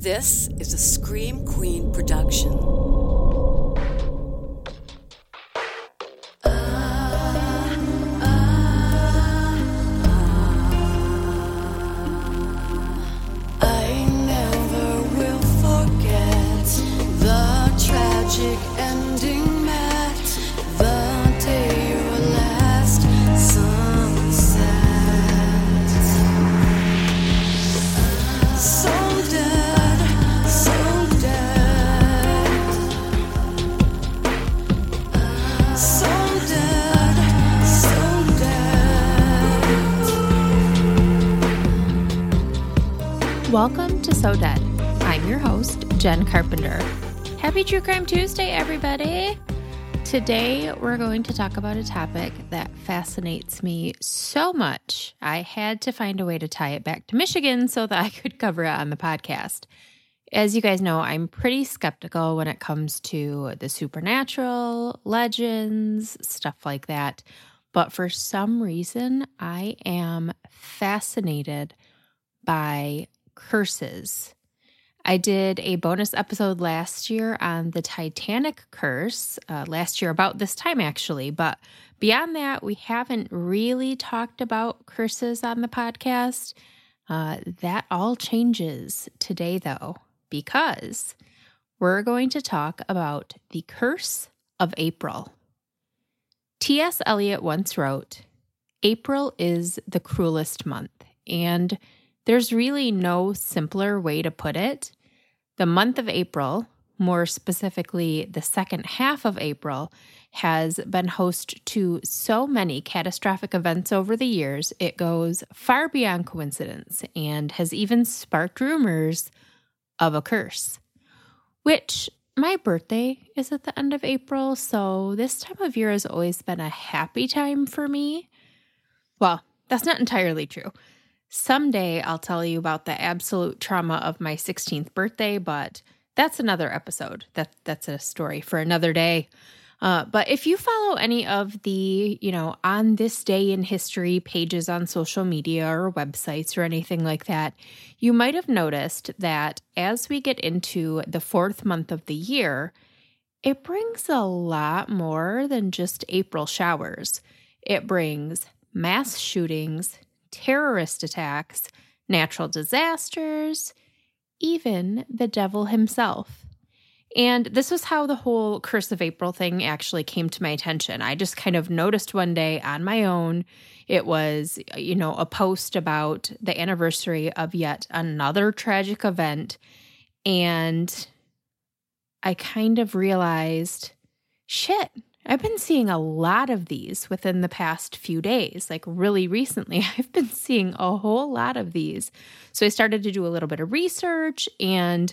This is a Scream Queen production. Carpenter. Happy True Crime Tuesday, everybody! Today, we're going to talk about a topic that fascinates me so much. I had to find a way to tie it back to Michigan so that I could cover it on the podcast. As you guys know, I'm pretty skeptical when it comes to the supernatural, legends, stuff like that. But for some reason, I am fascinated by curses. I did a bonus episode last year on the Titanic curse, uh, last year about this time actually. But beyond that, we haven't really talked about curses on the podcast. Uh, that all changes today, though, because we're going to talk about the curse of April. T.S. Eliot once wrote April is the cruelest month, and there's really no simpler way to put it. The month of April, more specifically the second half of April, has been host to so many catastrophic events over the years, it goes far beyond coincidence and has even sparked rumors of a curse. Which my birthday is at the end of April, so this time of year has always been a happy time for me. Well, that's not entirely true. Someday I'll tell you about the absolute trauma of my 16th birthday, but that's another episode. That that's a story for another day. Uh, but if you follow any of the, you know, on this day in history pages on social media or websites or anything like that, you might have noticed that as we get into the fourth month of the year, it brings a lot more than just April showers. It brings mass shootings, terrorist attacks, natural disasters, even the devil himself. And this was how the whole Curse of April thing actually came to my attention. I just kind of noticed one day on my own, it was, you know, a post about the anniversary of yet another tragic event. And I kind of realized shit, I've been seeing a lot of these within the past few days. Like, really recently, I've been seeing a whole lot of these. So I started to do a little bit of research and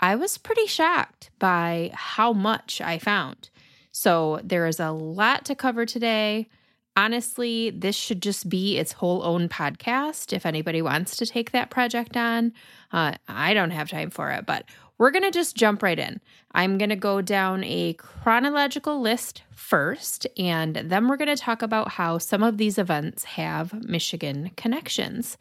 I was pretty shocked by how much I found. So there is a lot to cover today. Honestly, this should just be its whole own podcast if anybody wants to take that project on. Uh, I don't have time for it, but we're going to just jump right in. I'm going to go down a chronological list first, and then we're going to talk about how some of these events have Michigan connections.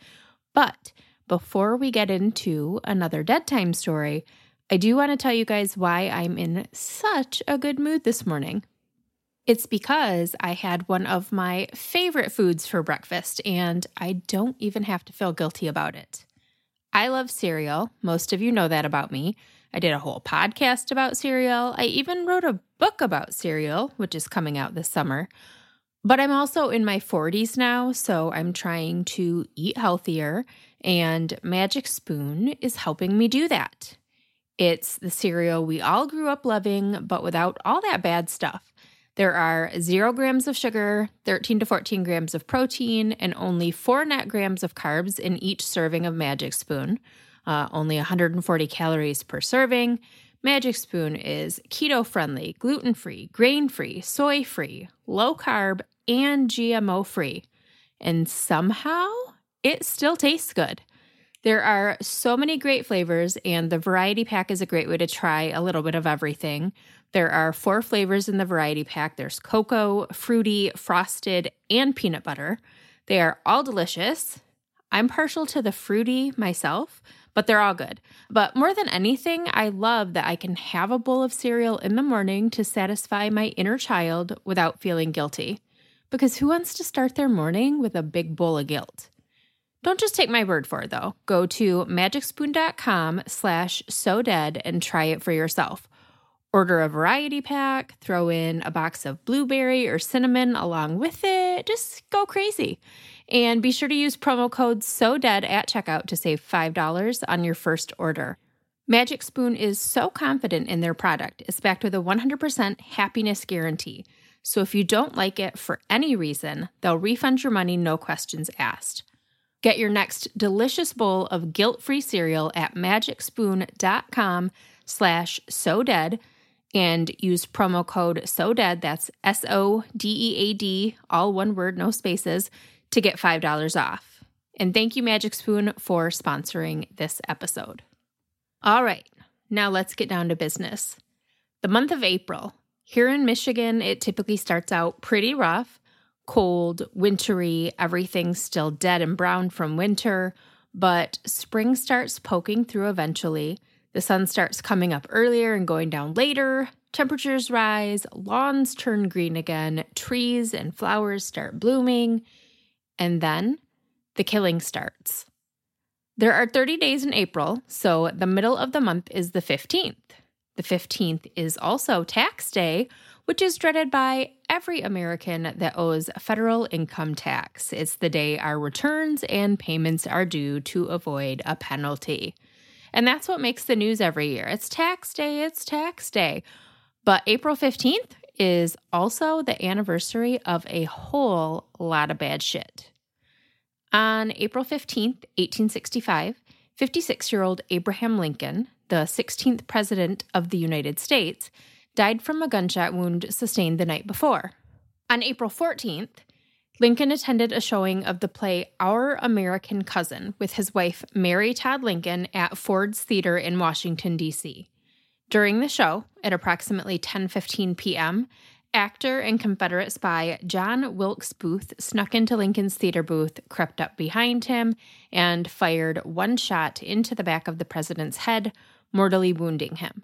But before we get into another dead time story, I do want to tell you guys why I'm in such a good mood this morning. It's because I had one of my favorite foods for breakfast, and I don't even have to feel guilty about it. I love cereal. Most of you know that about me. I did a whole podcast about cereal. I even wrote a book about cereal, which is coming out this summer. But I'm also in my 40s now, so I'm trying to eat healthier, and Magic Spoon is helping me do that. It's the cereal we all grew up loving, but without all that bad stuff. There are zero grams of sugar, 13 to 14 grams of protein, and only four net grams of carbs in each serving of Magic Spoon. Uh, only 140 calories per serving. Magic Spoon is keto friendly, gluten free, grain free, soy free, low carb, and GMO free. And somehow it still tastes good. There are so many great flavors, and the variety pack is a great way to try a little bit of everything. There are four flavors in the variety pack there's cocoa, fruity, frosted, and peanut butter. They are all delicious. I'm partial to the fruity myself, but they're all good. But more than anything, I love that I can have a bowl of cereal in the morning to satisfy my inner child without feeling guilty. Because who wants to start their morning with a big bowl of guilt? Don't just take my word for it though. Go to magicspoon.com slash so dead and try it for yourself. Order a variety pack, throw in a box of blueberry or cinnamon along with it. Just go crazy. And be sure to use promo code so dead at checkout to save $5 on your first order. Magic Spoon is so confident in their product. It's backed with a 100% happiness guarantee. So if you don't like it for any reason, they'll refund your money, no questions asked. Get your next delicious bowl of guilt-free cereal at magicspoon.com slash so dead and use promo code so dead that's s-o-d-e-a-d all one word no spaces to get $5 off. And thank you magic spoon for sponsoring this episode. All right now let's get down to business. The month of april. Here in michigan it typically starts out pretty rough cold wintry everything's still dead and brown from winter but spring starts poking through eventually the sun starts coming up earlier and going down later. Temperatures rise, lawns turn green again, trees and flowers start blooming, and then the killing starts. There are 30 days in April, so the middle of the month is the 15th. The 15th is also tax day, which is dreaded by every American that owes federal income tax. It's the day our returns and payments are due to avoid a penalty. And that's what makes the news every year. It's tax day, it's tax day. But April 15th is also the anniversary of a whole lot of bad shit. On April 15th, 1865, 56 year old Abraham Lincoln, the 16th President of the United States, died from a gunshot wound sustained the night before. On April 14th, Lincoln attended a showing of the play Our American Cousin with his wife Mary Todd Lincoln at Ford's Theater in Washington D.C. During the show, at approximately 10:15 p.m., actor and Confederate spy John Wilkes Booth snuck into Lincoln's theater booth, crept up behind him, and fired one shot into the back of the president's head, mortally wounding him.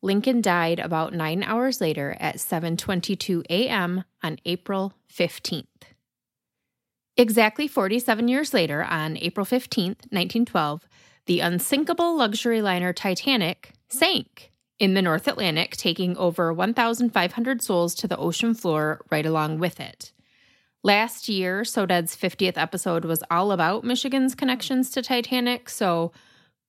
Lincoln died about 9 hours later at 7:22 a.m. on April 15th. Exactly 47 years later, on April 15th, 1912, the unsinkable luxury liner Titanic sank in the North Atlantic, taking over 1,500 souls to the ocean floor right along with it. Last year, SoDead's 50th episode was all about Michigan's connections to Titanic, so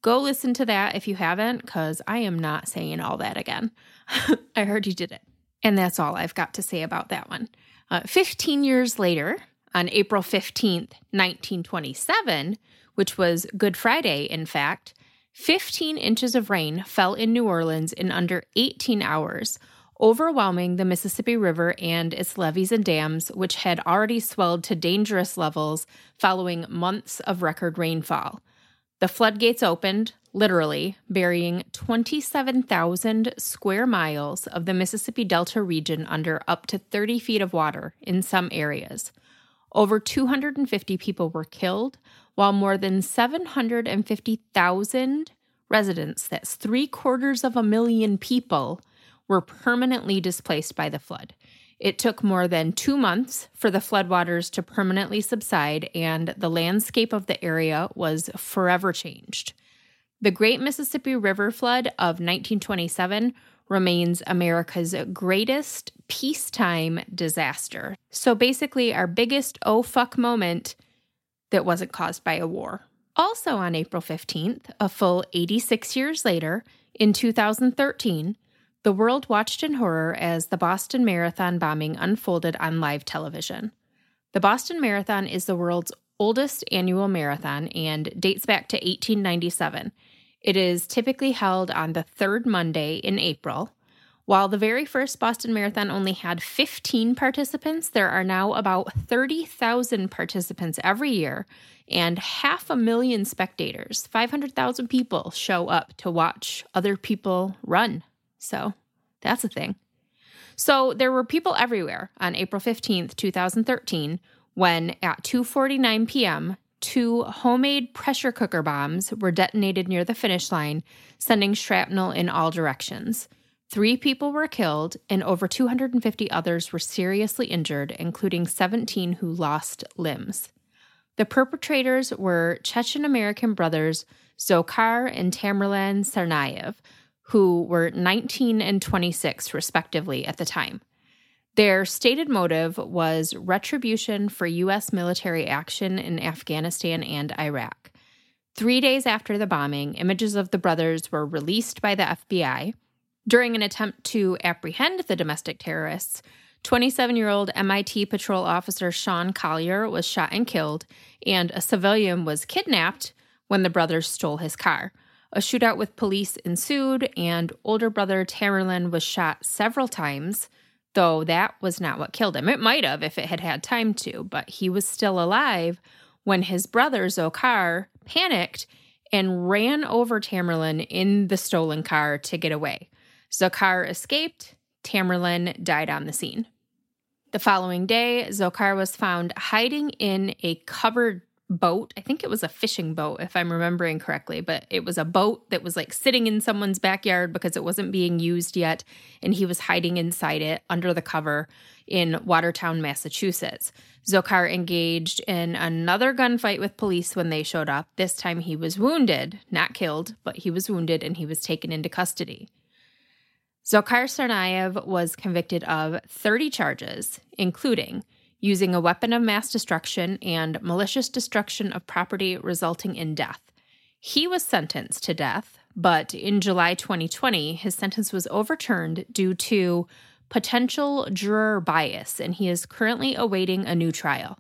go listen to that if you haven't, because I am not saying all that again. I heard you did it. And that's all I've got to say about that one. Uh, 15 years later, on April 15th, 1927, which was Good Friday, in fact, 15 inches of rain fell in New Orleans in under 18 hours, overwhelming the Mississippi River and its levees and dams, which had already swelled to dangerous levels following months of record rainfall. The floodgates opened, literally, burying 27,000 square miles of the Mississippi Delta region under up to 30 feet of water in some areas. Over 250 people were killed, while more than 750,000 residents, that's three quarters of a million people, were permanently displaced by the flood. It took more than two months for the floodwaters to permanently subside, and the landscape of the area was forever changed. The Great Mississippi River Flood of 1927 remains America's greatest peacetime disaster. So basically, our biggest oh fuck moment that wasn't caused by a war. Also on April 15th, a full 86 years later, in 2013, the world watched in horror as the Boston Marathon bombing unfolded on live television. The Boston Marathon is the world's oldest annual marathon and dates back to 1897. It is typically held on the third Monday in April. While the very first Boston Marathon only had 15 participants, there are now about 30,000 participants every year and half a million spectators. 500,000 people show up to watch other people run. So that's a thing. So there were people everywhere on April 15th, 2013, when at 2:49 p.m., two homemade pressure cooker bombs were detonated near the finish line, sending shrapnel in all directions. Three people were killed, and over 250 others were seriously injured, including 17 who lost limbs. The perpetrators were Chechen American brothers Dzhokhar and Tamerlan Tsarnaev, who were 19 and 26, respectively, at the time. Their stated motive was retribution for U.S. military action in Afghanistan and Iraq. Three days after the bombing, images of the brothers were released by the FBI. During an attempt to apprehend the domestic terrorists, 27 year old MIT patrol officer Sean Collier was shot and killed, and a civilian was kidnapped when the brothers stole his car. A shootout with police ensued, and older brother Tamerlan was shot several times, though that was not what killed him. It might have if it had had time to, but he was still alive when his brother Dzhokhar panicked and ran over Tamerlan in the stolen car to get away. Dzhokhar escaped. Tamerlan died on the scene. The following day, Dzhokhar was found hiding in a covered boat. I think it was a fishing boat, if I'm remembering correctly, but it was a boat that was like sitting in someone's backyard because it wasn't being used yet. And he was hiding inside it under the cover in Watertown, Massachusetts. Dzhokhar engaged in another gunfight with police when they showed up. This time he was wounded, not killed, but he was wounded and he was taken into custody. Dzhokhar Tsarnaev was convicted of 30 charges, including using a weapon of mass destruction and malicious destruction of property resulting in death. He was sentenced to death, but in July 2020, his sentence was overturned due to potential juror bias, and he is currently awaiting a new trial.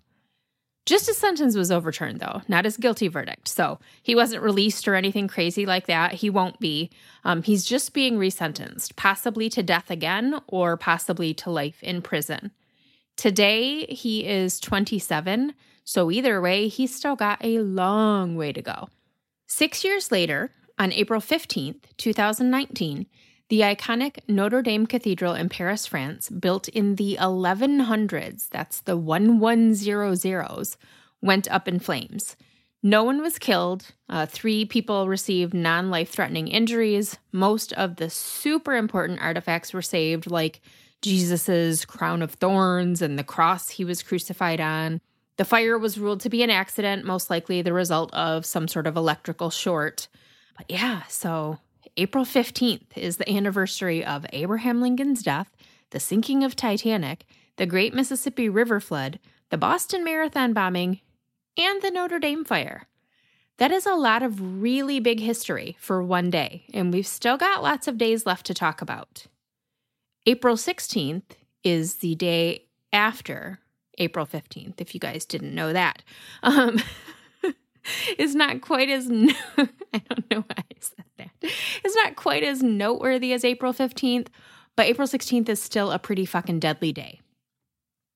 Just his sentence was overturned, though, not his guilty verdict. So he wasn't released or anything crazy like that. He won't be. Um, he's just being resentenced, possibly to death again or possibly to life in prison. Today, he is 27. So either way, he's still got a long way to go. Six years later, on April 15th, 2019, the iconic Notre Dame Cathedral in Paris, France, built in the 1100s, that's the 1100s, went up in flames. No one was killed. Uh, three people received non life threatening injuries. Most of the super important artifacts were saved, like Jesus's crown of thorns and the cross he was crucified on. The fire was ruled to be an accident, most likely the result of some sort of electrical short. But yeah, so April 15th is the anniversary of Abraham Lincoln's death, the sinking of Titanic, the Great Mississippi River flood, the Boston Marathon bombing, and the Notre Dame fire. That is a lot of really big history for one day, and we've still got lots of days left to talk about. April 16th is the day after April 15th, if you guys didn't know that. Um, is not quite as, no- I don't know why I said that. It's not quite as noteworthy as April 15th, but April 16th is still a pretty fucking deadly day.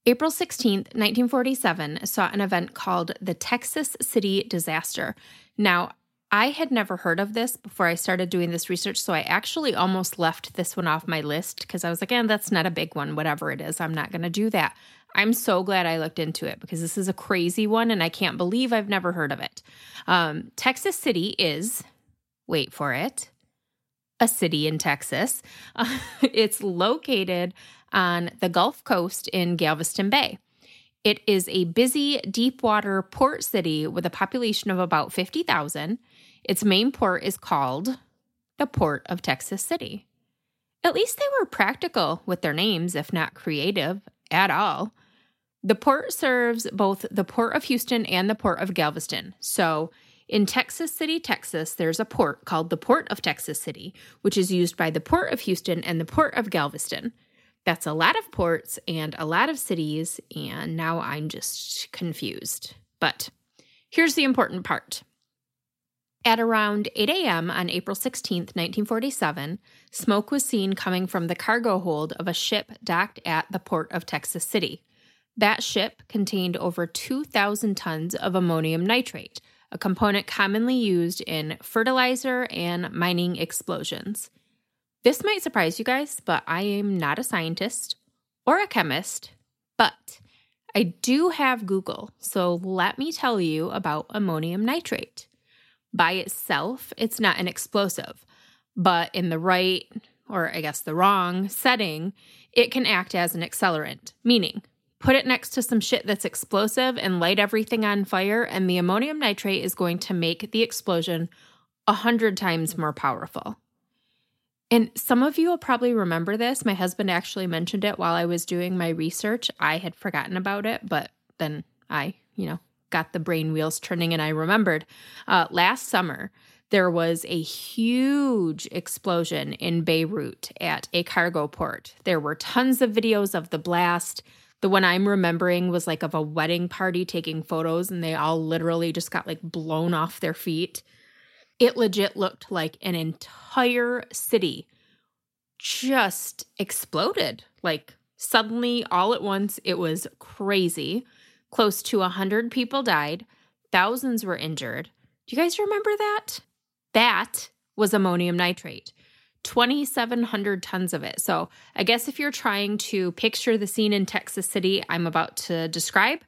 April 16th, 1947, saw an event called the Texas City Disaster. Now, I had never heard of this before I started doing this research, so I actually almost left this one off my list because I was like, eh, that's not a big one, whatever it is. I'm not going to do that. I'm so glad I looked into it because this is a crazy one and I can't believe I've never heard of it. Um, Texas City is, wait for it, a city in Texas. Uh, it's located on the Gulf Coast in Galveston Bay. It is a busy, deep water port city with a population of about 50,000. Its main port is called the Port of Texas City. At least they were practical with their names, if not creative at all. The port serves both the Port of Houston and the Port of Galveston. So, in Texas City, Texas, there's a port called the Port of Texas City, which is used by the Port of Houston and the Port of Galveston. That's a lot of ports and a lot of cities, and now I'm just confused. But here's the important part. At around 8 a.m. on April 16, 1947, smoke was seen coming from the cargo hold of a ship docked at the port of Texas City. That ship contained over 2,000 tons of ammonium nitrate, a component commonly used in fertilizer and mining explosions. This might surprise you guys, but I am not a scientist or a chemist, but I do have Google, so let me tell you about ammonium nitrate. By itself, it's not an explosive, but in the right, or I guess the wrong, setting, it can act as an accelerant, meaning put it next to some shit that's explosive and light everything on fire, and the ammonium nitrate is going to make the explosion a hundred times more powerful. And some of you will probably remember this. My husband actually mentioned it while I was doing my research. I had forgotten about it, but then I, you know, got the brain wheels turning and I remembered. Uh, last summer, there was a huge explosion in Beirut at a cargo port. There were tons of videos of the blast. The one I'm remembering was like of a wedding party taking photos, and they all literally just got like blown off their feet. It legit looked like an entire city just exploded. Like suddenly, all at once, it was crazy. Close to 100 people died, thousands were injured. Do you guys remember that? That was ammonium nitrate. 2,700 tons of it. So, I guess if you're trying to picture the scene in Texas City I'm about to describe,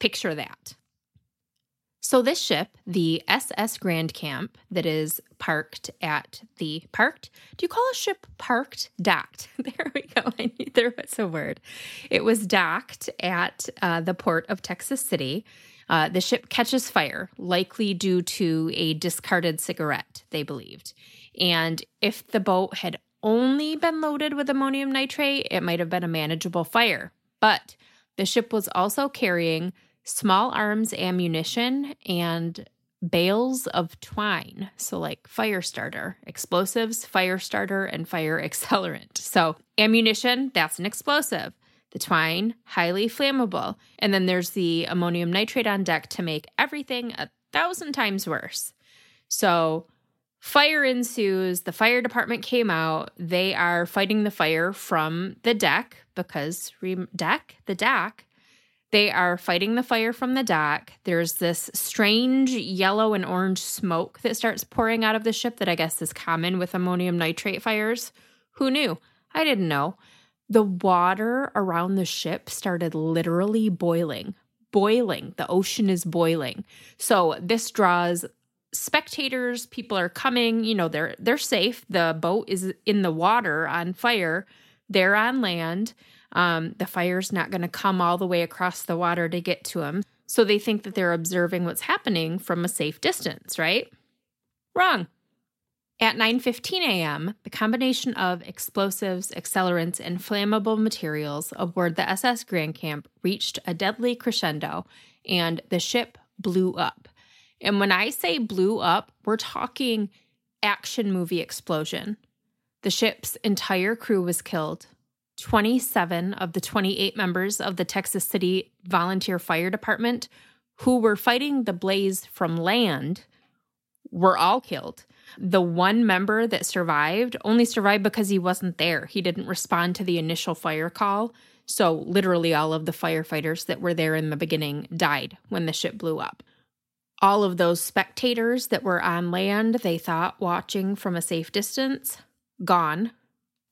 picture that. So, this ship, the SS Grandcamp, that is parked at the parked, do you call a ship parked? Docked. There we go. I knew there was a word. It was docked at uh, the port of Texas City. Uh, the ship catches fire, likely due to a discarded cigarette, they believed. And if the boat had only been loaded with ammonium nitrate, it might have been a manageable fire. But the ship was also carrying small arms ammunition and bales of twine. So, like fire starter, explosives, fire starter, and fire accelerant. So, ammunition, that's an explosive. The twine, highly flammable. And then there's the ammonium nitrate on deck to make everything a thousand times worse. So, fire ensues. The fire department came out. They are fighting the fire from the deck because, re- deck, the deck, they are fighting the fire from the dock. There's this strange yellow and orange smoke that starts pouring out of the ship that I guess is common with ammonium nitrate fires. Who knew? I didn't know. The water around the ship started literally boiling. Boiling. The ocean is boiling. So this draws spectators, people are coming, you know, they're they're safe. The boat is in the water on fire. They're on land. Um, the fire's not going to come all the way across the water to get to them. So they think that they're observing what's happening from a safe distance, right? Wrong. At 9:15 a.m., the combination of explosives, accelerants, and flammable materials aboard the SS Grandcamp reached a deadly crescendo, and the ship blew up. And when I say blew up, we're talking action movie explosion. The ship's entire crew was killed. 27 of the 28 members of the Texas City Volunteer Fire Department who were fighting the blaze from land were all killed. The one member that survived only survived because he wasn't there. He didn't respond to the initial fire call. So, literally, all of the firefighters that were there in the beginning died when the ship blew up. All of those spectators that were on land, they thought watching from a safe distance, gone.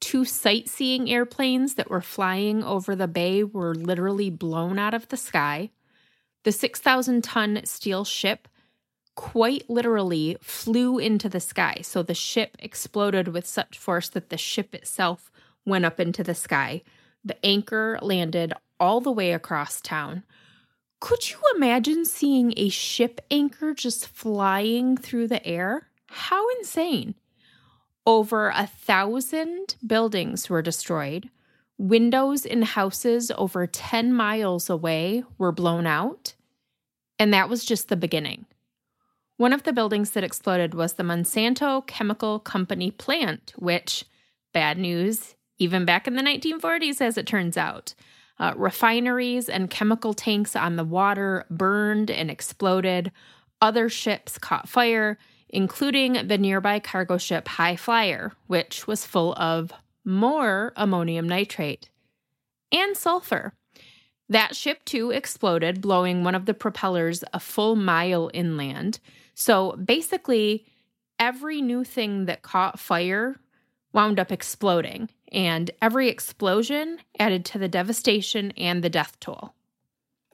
Two sightseeing airplanes that were flying over the bay were literally blown out of the sky. The 6,000 ton steel ship quite literally flew into the sky. So the ship exploded with such force that the ship itself went up into the sky. The anchor landed all the way across town. Could you imagine seeing a ship anchor just flying through the air? How insane! Over a thousand buildings were destroyed. Windows in houses over 10 miles away were blown out. And that was just the beginning. One of the buildings that exploded was the Monsanto Chemical Company plant, which, bad news, even back in the 1940s, as it turns out. Uh, refineries and chemical tanks on the water burned and exploded. Other ships caught fire, including the nearby cargo ship High Flyer, which was full of more ammonium nitrate and sulfur. That ship too exploded, blowing one of the propellers a full mile inland. So basically, every new thing that caught fire wound up exploding, and every explosion added to the devastation and the death toll.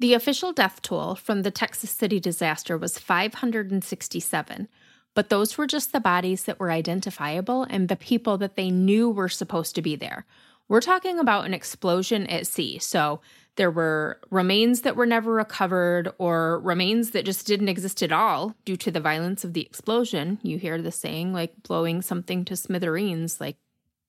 The official death toll from the Texas City disaster was 567, but those were just the bodies that were identifiable and the people that they knew were supposed to be there. We're talking about an explosion at sea. So there were remains that were never recovered or remains that just didn't exist at all due to the violence of the explosion. You hear the saying, like blowing something to smithereens, like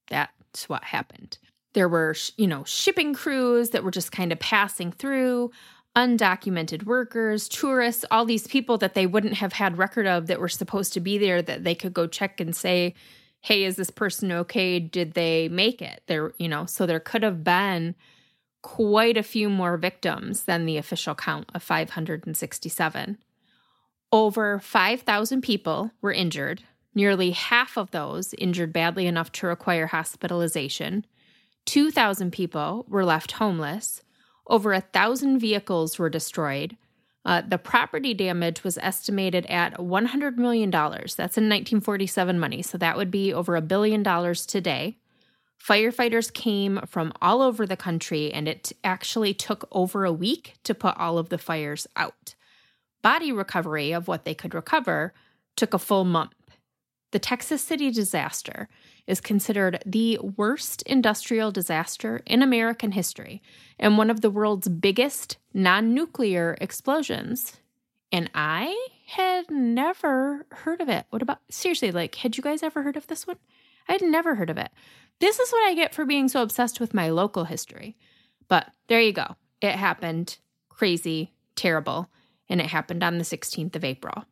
that's what happened. There were, you know, shipping crews that were just kind of passing through, undocumented workers, tourists, all these people that they wouldn't have had record of that were supposed to be there that they could go check and say, hey, is this person okay? Did they make it? There, you know, so there could have been quite a few more victims than the official count of 567. Over 5,000 people were injured, nearly half of those injured badly enough to require hospitalization. 2,000 people were left homeless. Over a thousand vehicles were destroyed. Uh, the property damage was estimated at $100 million. That's in 1947 money, so that would be over a billion dollars today. Firefighters came from all over the country, and it actually took over a week to put all of the fires out. Body recovery of what they could recover took a full month. The Texas City disaster is considered the worst industrial disaster in American history and one of the world's biggest non nuclear explosions. And I had never heard of it. What about, seriously, like, had you guys ever heard of this one? I had never heard of it. This is what I get for being so obsessed with my local history. But there you go. It happened. Crazy, terrible. And it happened on the 16th of April.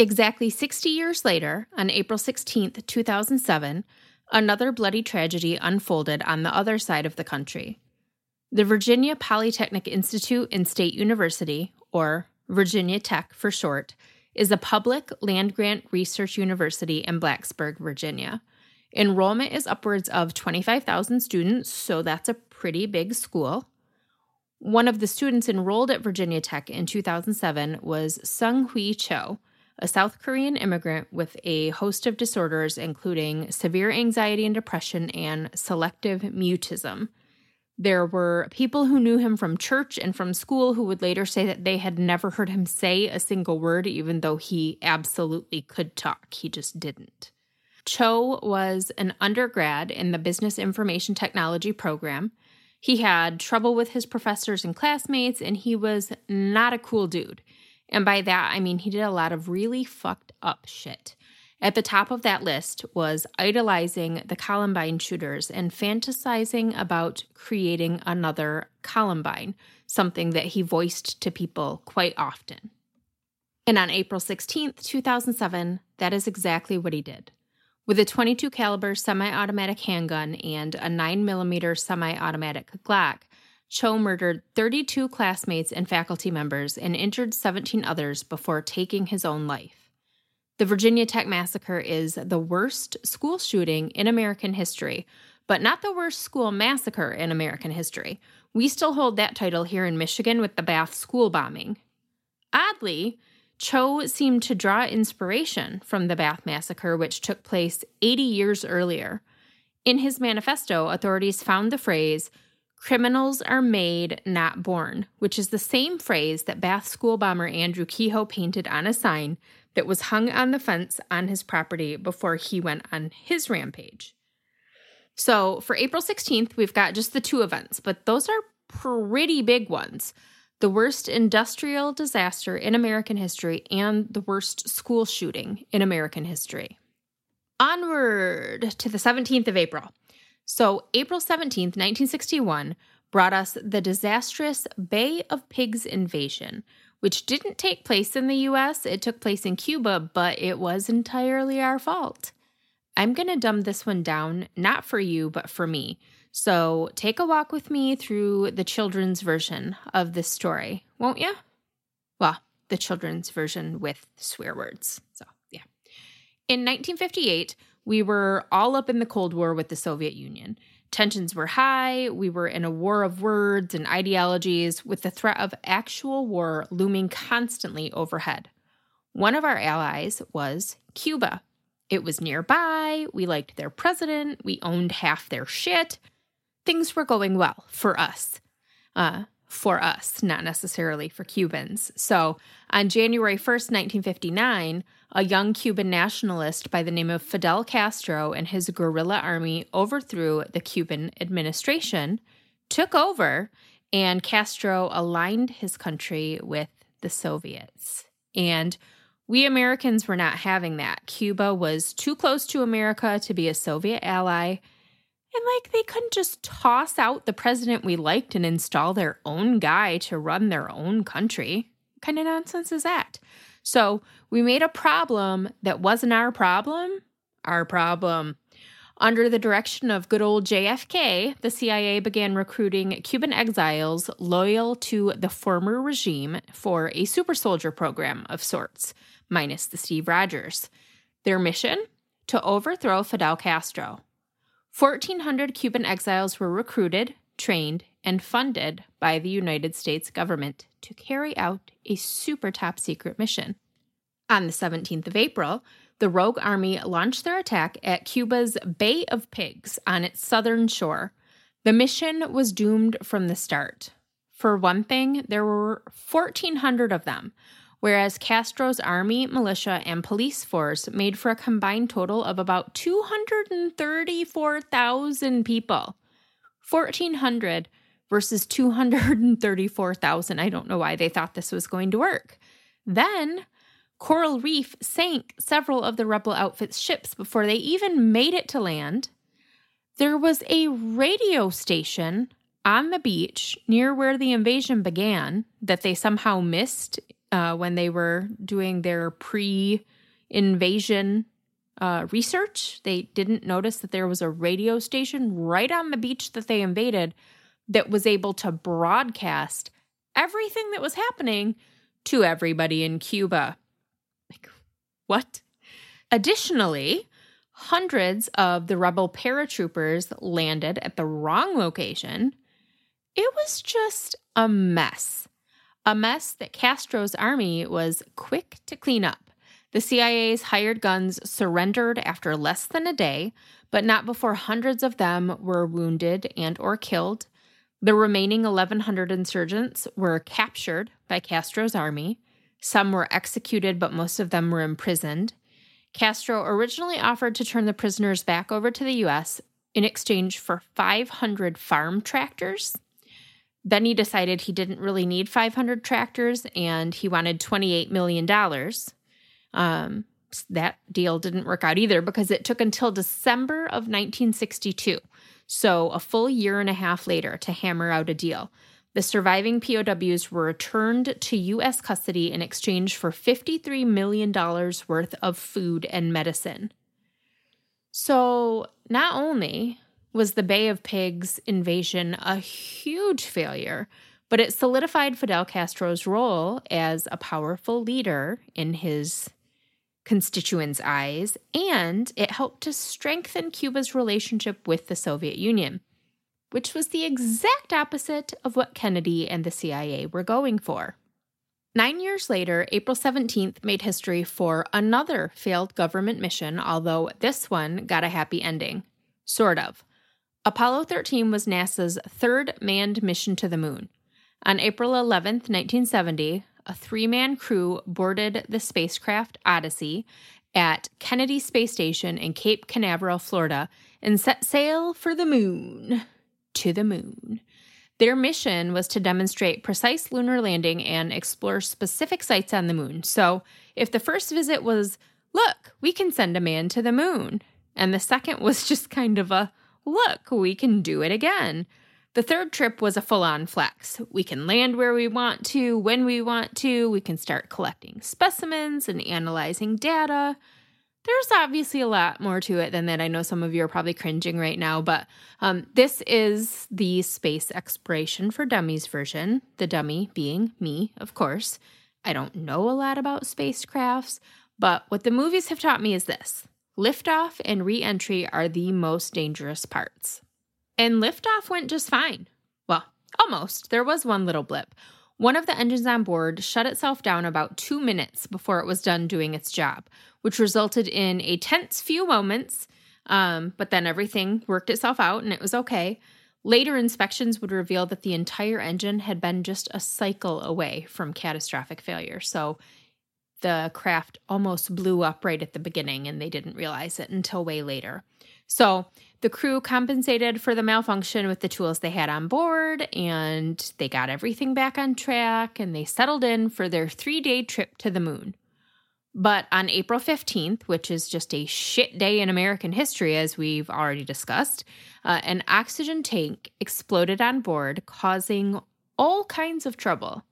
Exactly 60 years later, on April 16th, 2007, another bloody tragedy unfolded on the other side of the country. The Virginia Polytechnic Institute and State University, or Virginia Tech for short, is a public land grant research university in Blacksburg, Virginia. Enrollment is upwards of 25,000 students, so that's a pretty big school. One of the students enrolled at Virginia Tech in 2007 was Seung-Hui Cho, a South Korean immigrant with a host of disorders, including severe anxiety and depression and selective mutism. There were people who knew him from church and from school who would later say that they had never heard him say a single word, even though he absolutely could talk. He just didn't. Cho was an undergrad in the Business Information Technology program. He had trouble with his professors and classmates, and he was not a cool dude. And by that, I mean he did a lot of really fucked up shit. At the top of that list was idolizing the Columbine shooters and fantasizing about creating another Columbine, something that he voiced to people quite often. And on April 16th, 2007, that is exactly what he did. With a 22 caliber semi-automatic handgun and a 9mm semi-automatic Glock, Cho murdered 32 classmates and faculty members and injured 17 others before taking his own life. The Virginia Tech massacre is the worst school shooting in American history, but not the worst school massacre in American history. We still hold that title here in Michigan with the Bath school bombing. Oddly, Cho seemed to draw inspiration from the Bath massacre, which took place 80 years earlier. In his manifesto, authorities found the phrase, Criminals are made, not born, which is the same phrase that Bath school bomber Andrew Kehoe painted on a sign that was hung on the fence on his property before he went on his rampage. So for April 16th, we've got just the two events, but those are pretty big ones the worst industrial disaster in American history and the worst school shooting in American history. Onward to the 17th of April. So, April 17th, 1961, brought us the disastrous Bay of Pigs invasion, which didn't take place in the US. It took place in Cuba, but it was entirely our fault. I'm going to dumb this one down, not for you, but for me. So, take a walk with me through the children's version of this story, won't you? Well, the children's version with swear words. So, yeah. In 1958, we were all up in the Cold War with the Soviet Union. Tensions were high. We were in a war of words and ideologies with the threat of actual war looming constantly overhead. One of our allies was Cuba. It was nearby. We liked their president. We owned half their shit. Things were going well for us. Uh, for us, not necessarily for Cubans. So on January 1st, 1959, a young Cuban nationalist by the name of Fidel Castro and his guerrilla army overthrew the Cuban administration, took over, and Castro aligned his country with the Soviets. And we Americans were not having that. Cuba was too close to America to be a Soviet ally. And like they couldn't just toss out the president we liked and install their own guy to run their own country. What kind of nonsense is that? So we made a problem that wasn't our problem, our problem. Under the direction of good old JFK, the CIA began recruiting Cuban exiles loyal to the former regime for a super soldier program of sorts, minus the Steve Rogers. Their mission? To overthrow Fidel Castro. 1,400 Cuban exiles were recruited, trained, and funded by the United States government to carry out a super top secret mission. On the 17th of April, the Rogue Army launched their attack at Cuba's Bay of Pigs on its southern shore. The mission was doomed from the start. For one thing, there were 1,400 of them, whereas Castro's army, militia, and police force made for a combined total of about 234,000 people. 1,400 versus 234,000. I don't know why they thought this was going to work. Then, Coral Reef sank several of the rebel outfit's ships before they even made it to land. There was a radio station on the beach near where the invasion began that they somehow missed uh, when they were doing their pre invasion uh, research. They didn't notice that there was a radio station right on the beach that they invaded that was able to broadcast everything that was happening to everybody in Cuba. Like, what? Additionally, hundreds of the rebel paratroopers landed at the wrong location. It was just a mess. A mess that Castro's army was quick to clean up. The CIA's hired guns surrendered after less than a day, but not before hundreds of them were wounded and or killed. The remaining 1100 insurgents were captured by Castro's army. Some were executed, but most of them were imprisoned. Castro originally offered to turn the prisoners back over to the US in exchange for 500 farm tractors. He decided he didn't really need 500 tractors and he wanted $28 million. Um, that deal didn't work out either because it took until December of 1962, so a full year and a half later, to hammer out a deal. The surviving POWs were returned to U.S. custody in exchange for $53 million worth of food and medicine. So, not only was the Bay of Pigs invasion a huge failure, but it solidified Fidel Castro's role as a powerful leader in his constituents' eyes, and it helped to strengthen Cuba's relationship with the Soviet Union, which was the exact opposite of what Kennedy and the CIA were going for. Nine years later, April 17th made history for another failed government mission, although this one got a happy ending. Sort of. Apollo 13 was NASA's third manned mission to the moon. On April 11, 1970, a three man crew boarded the spacecraft Odyssey at Kennedy Space Station in Cape Canaveral, Florida, and set sail for the moon. To the moon. Their mission was to demonstrate precise lunar landing and explore specific sites on the moon. So, if the first visit was, look, we can send a man to the moon, and the second was just kind of a, look, we can do it again, the third trip was a full on flex. We can land where we want to, when we want to, we can start collecting specimens and analyzing data. There's obviously a lot more to it than that. I know some of you are probably cringing right now, but um, this is the space exploration for dummies version, the dummy being me, of course. I don't know a lot about spacecrafts, but what the movies have taught me is this liftoff and re entry are the most dangerous parts. And liftoff went just fine. Well, almost. There was one little blip. One of the engines on board shut itself down about two minutes before it was done doing its job, which resulted in a tense few moments. Um, but then everything worked itself out and it was okay. Later inspections would reveal that the entire engine had been just a cycle away from catastrophic failure. So the craft almost blew up right at the beginning and they didn't realize it until way later. So the crew compensated for the malfunction with the tools they had on board and they got everything back on track and they settled in for their three day trip to the moon. But on April 15th, which is just a shit day in American history, as we've already discussed, uh, an oxygen tank exploded on board, causing all kinds of trouble.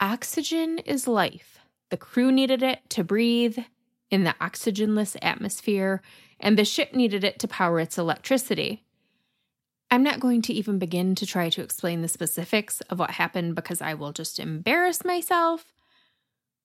Oxygen is life. The crew needed it to breathe in the oxygenless atmosphere, and the ship needed it to power its electricity. I'm not going to even begin to try to explain the specifics of what happened because I will just embarrass myself,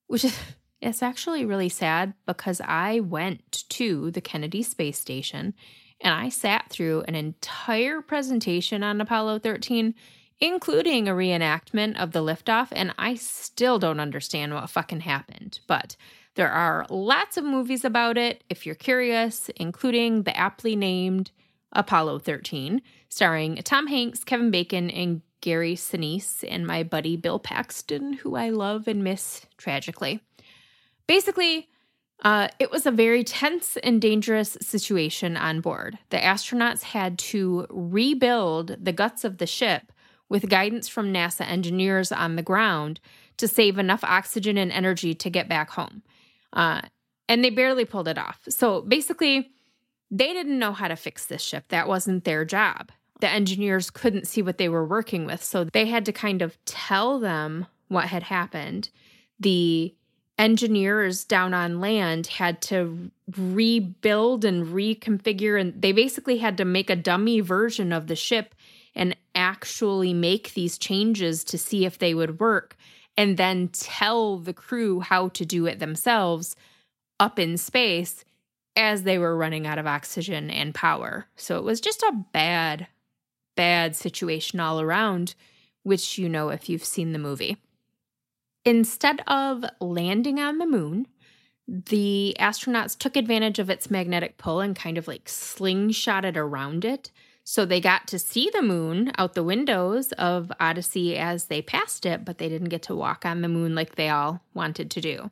which is it's actually really sad because I went to the Kennedy Space Station and I sat through an entire presentation on Apollo 13, including a reenactment of the liftoff, and I still don't understand what fucking happened. But there are lots of movies about it if you're curious, including the aptly named Apollo 13, starring Tom Hanks, Kevin Bacon, and Gary Sinise, and my buddy Bill Paxton, who I love and miss tragically. Basically, uh, it was a very tense and dangerous situation on board. The astronauts had to rebuild the guts of the ship with guidance from NASA engineers on the ground to save enough oxygen and energy to get back home. Uh, and they barely pulled it off. So basically, they didn't know how to fix this ship. That wasn't their job. The engineers couldn't see what they were working with. So they had to kind of tell them what had happened. The engineers down on land had to rebuild and reconfigure and they basically had to make a dummy version of the ship and actually make these changes to see if they would work and then tell the crew how to do it themselves up in space as they were running out of oxygen and power. So it was just a bad bad situation all around, which you know if you've seen the movie. Instead of landing on the moon, the astronauts took advantage of its magnetic pull and kind of like slingshotted around it. So they got to see the moon out the windows of Odyssey as they passed it, but they didn't get to walk on the moon like they all wanted to do.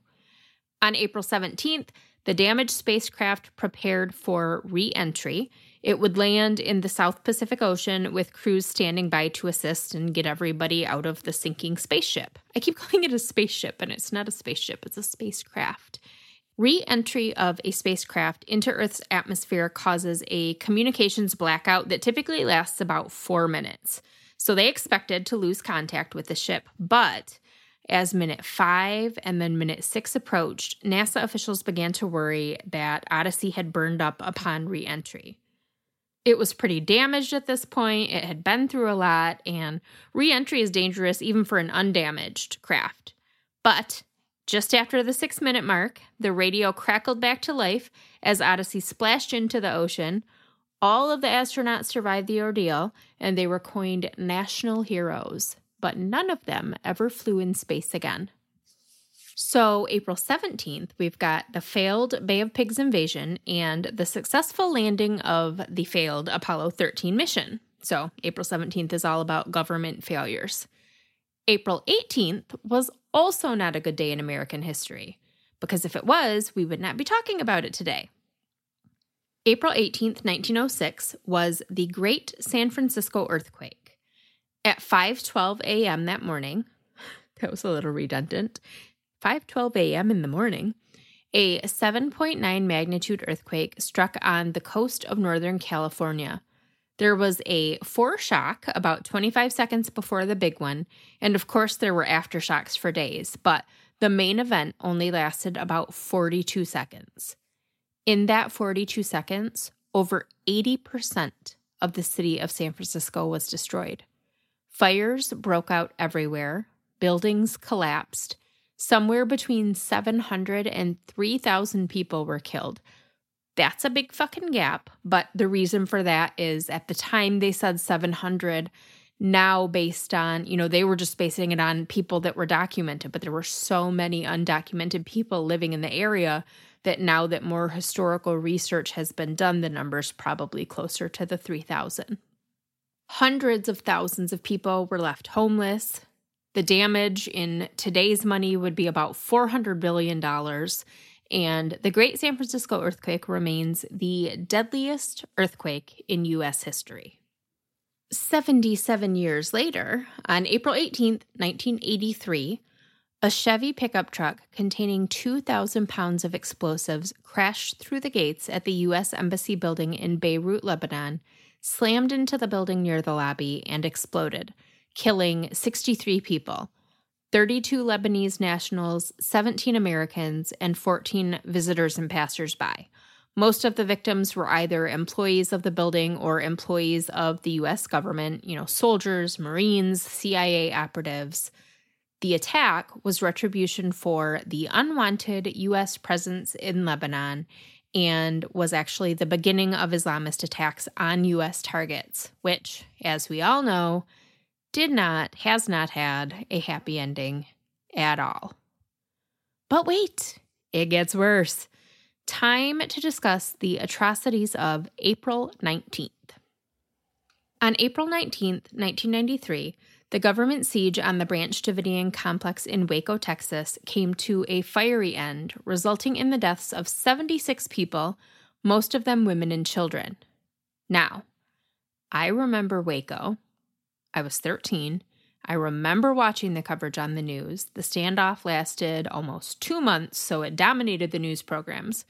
On April 17th, the damaged spacecraft prepared for re entry it would land in the South Pacific Ocean with crews standing by to assist and get everybody out of the sinking spaceship. I keep calling it a spaceship, and it's not a spaceship, it's a spacecraft. Re entry of a spacecraft into Earth's atmosphere causes a communications blackout that typically lasts about four minutes. So they expected to lose contact with the ship, but as minute five and then minute six approached, NASA officials began to worry that Odyssey had burned up upon re entry. It was pretty damaged at this point. It had been through a lot, and re entry is dangerous even for an undamaged craft. But just after the six minute mark, the radio crackled back to life as Odyssey splashed into the ocean. All of the astronauts survived the ordeal, and they were coined national heroes, but none of them ever flew in space again. So, April 17th, we've got the failed Bay of Pigs invasion and the successful landing of the failed Apollo 13 mission. So, April 17th is all about government failures. April 18th was also not a good day in American history, because if it was, we would not be talking about it today. April 18th, 1906 was the Great San Francisco earthquake. At 5:12 a.m. that morning, that was a little redundant. 5:12 a.m. in the morning, a 7.9 magnitude earthquake struck on the coast of northern California. There was a foreshock about 25 seconds before the big one, and of course there were aftershocks for days, but the main event only lasted about 42 seconds. In that 42 seconds, over 80% of the city of San Francisco was destroyed. Fires broke out everywhere, buildings collapsed, somewhere between 700 and 3,000 people were killed. That's a big fucking gap. But the reason for that is at the time they said 700. Now, based on, you know, they were just basing it on people that were documented, but there were so many undocumented people living in the area that now that more historical research has been done, the number's probably closer to the 3,000. Hundreds of thousands of people were left homeless. The damage in today's money would be about $400 billion. And the Great San Francisco earthquake remains the deadliest earthquake in U.S. history. 77 years later, on April 18, 1983, a Chevy pickup truck containing 2,000 pounds of explosives crashed through the gates at the U.S. Embassy building in Beirut, Lebanon, slammed into the building near the lobby, and exploded, killing 63 people 32 Lebanese nationals, 17 Americans, and 14 visitors and passersby. Most of the victims were either employees of the building or employees of the US government, you know, soldiers, Marines, CIA operatives. The attack was retribution for the unwanted US presence in Lebanon and was actually the beginning of Islamist attacks on US targets, which, as we all know, did not, has not had a happy ending at all. But wait, it gets worse. Time to discuss the atrocities of April 19th. On April 19th, 1993, the government siege on the Branch Davidian complex in Waco, Texas, came to a fiery end, resulting in the deaths of 76 people, most of them women and children. Now, I remember Waco. I was 13. I remember watching the coverage on the news. The standoff lasted almost two months, so it dominated the news programs.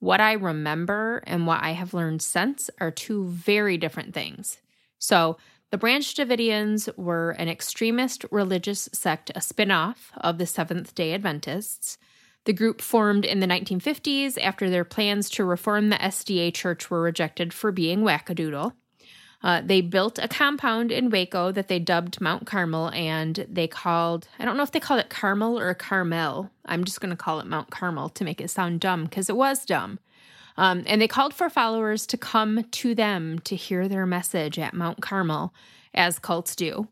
What I remember and what I have learned since are two very different things. So, the Branch Davidians were an extremist religious sect, a spin off of the Seventh day Adventists. The group formed in the 1950s after their plans to reform the SDA church were rejected for being wackadoodle. Uh, they built a compound in Waco that they dubbed Mount Carmel, and they called, I don't know if they called it Carmel or Carmel. I'm just going to call it Mount Carmel to make it sound dumb because it was dumb. Um, and they called for followers to come to them to hear their message at Mount Carmel, as cults do.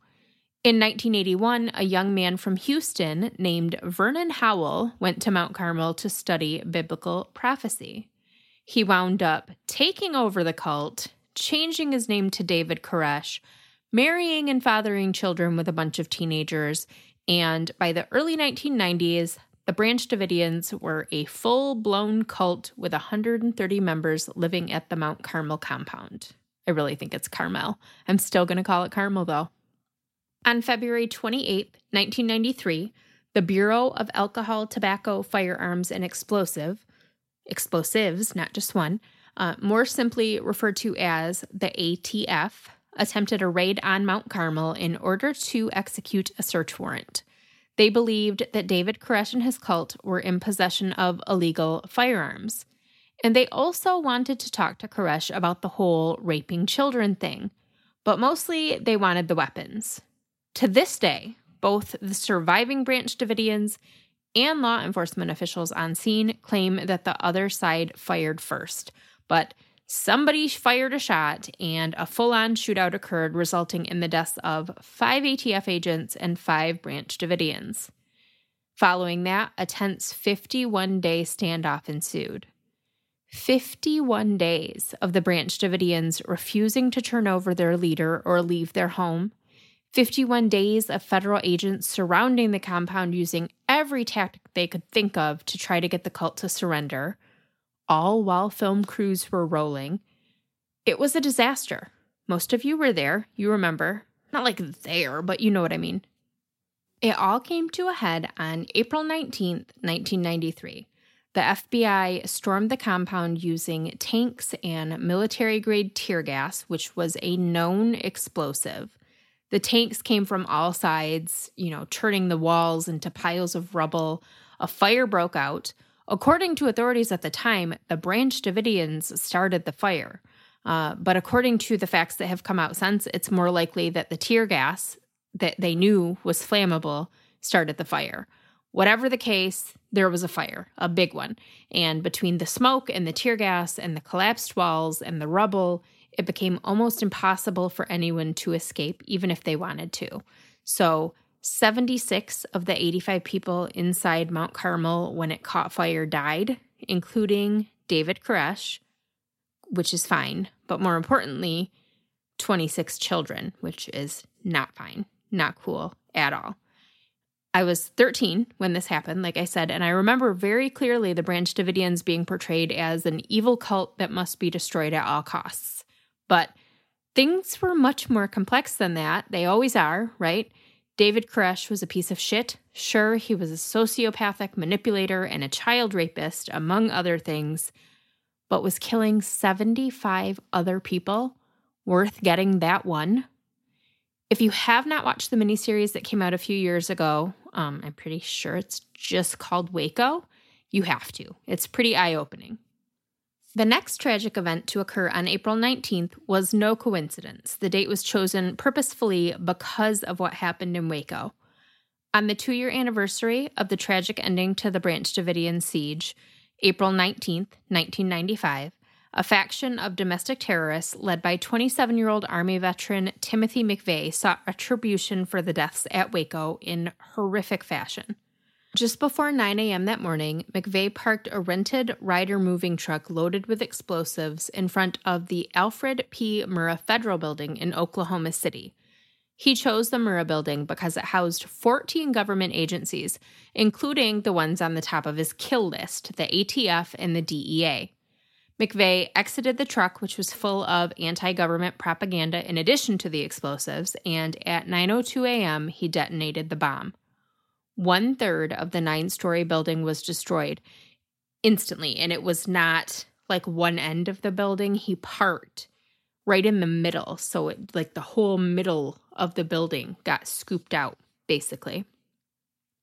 In 1981, a young man from Houston named Vernon Howell went to Mount Carmel to study biblical prophecy. He wound up taking over the cult changing his name to David Koresh, marrying and fathering children with a bunch of teenagers, and by the early 1990s, the Branch Davidians were a full blown cult with 130 members living at the Mount Carmel compound. I really think it's Carmel. I'm still going to call it Carmel though. On February 28, 1993, the Bureau of Alcohol, Tobacco, Firearms, and Explosive, explosives, not just one, uh, more simply referred to as the ATF, attempted a raid on Mount Carmel in order to execute a search warrant. They believed that David Koresh and his cult were in possession of illegal firearms. And they also wanted to talk to Koresh about the whole raping children thing, but mostly they wanted the weapons. To this day, both the surviving Branch Davidians and law enforcement officials on scene claim that the other side fired first, but somebody fired a shot and a full on shootout occurred, resulting in the deaths of five ATF agents and five Branch Davidians. Following that, a tense 51 day standoff ensued. 51 days of the Branch Davidians refusing to turn over their leader or leave their home. 51 days of federal agents surrounding the compound using every tactic they could think of to try to get the cult to surrender all while film crews were rolling. It was a disaster. Most of you were there, you remember. Not like there, but you know what I mean. It all came to a head on April 19th, 1993. The FBI stormed the compound using tanks and military grade tear gas, which was a known explosive. The tanks came from all sides, you know, turning the walls into piles of rubble. A fire broke out. According to authorities at the time, the Branch Davidians started the fire. Uh, but according to the facts that have come out since, it's more likely that the tear gas that they knew was flammable started the fire. Whatever the case, there was a fire, a big one. And between the smoke and the tear gas and the collapsed walls and the rubble, it became almost impossible for anyone to escape, even if they wanted to. So 76 of the 85 people inside Mount Carmel when it caught fire died, including David Koresh, which is fine. But more importantly, 26 children, which is not fine, not cool at all. I was 13 when this happened, like I said, and I remember very clearly the Branch Davidians being portrayed as an evil cult that must be destroyed at all costs. But things were much more complex than that. They always are, right? David Koresh was a piece of shit. Sure, he was a sociopathic manipulator and a child rapist, among other things, but was killing 75 other people worth getting that one? If you have not watched the miniseries that came out a few years ago, um, I'm pretty sure it's just called Waco. You have to. It's pretty eye opening. The next tragic event to occur on April 19th was no coincidence. The date was chosen purposefully because of what happened in Waco. On the two year anniversary of the tragic ending to the Branch Davidian siege, April 19th, 1995, a faction of domestic terrorists led by 27 year old Army veteran Timothy McVeigh sought retribution for the deaths at Waco in horrific fashion. Just before 9 a.m. that morning, McVeigh parked a rented Ryder moving truck loaded with explosives in front of the Alfred P. Murrah Federal Building in Oklahoma City. He chose the Murrah building because it housed 14 government agencies, including the ones on the top of his kill list, the ATF and the DEA. McVeigh exited the truck, which was full of anti government propaganda in addition to the explosives, and at 9.02 a.m., he detonated the bomb. One third of the nine story building was destroyed instantly, and it was not like one end of the building. He parked right in the middle. So, it, like the whole middle of the building got scooped out, basically.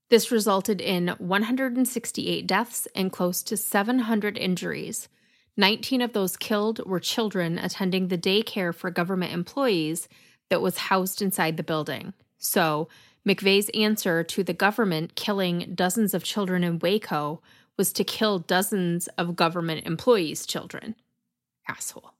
This resulted in 168 deaths and close to 700 injuries. 19 of those killed were children attending the daycare for government employees that was housed inside the building. So, McVeigh's answer to the government killing dozens of children in Waco was to kill dozens of government employees' children. Asshole.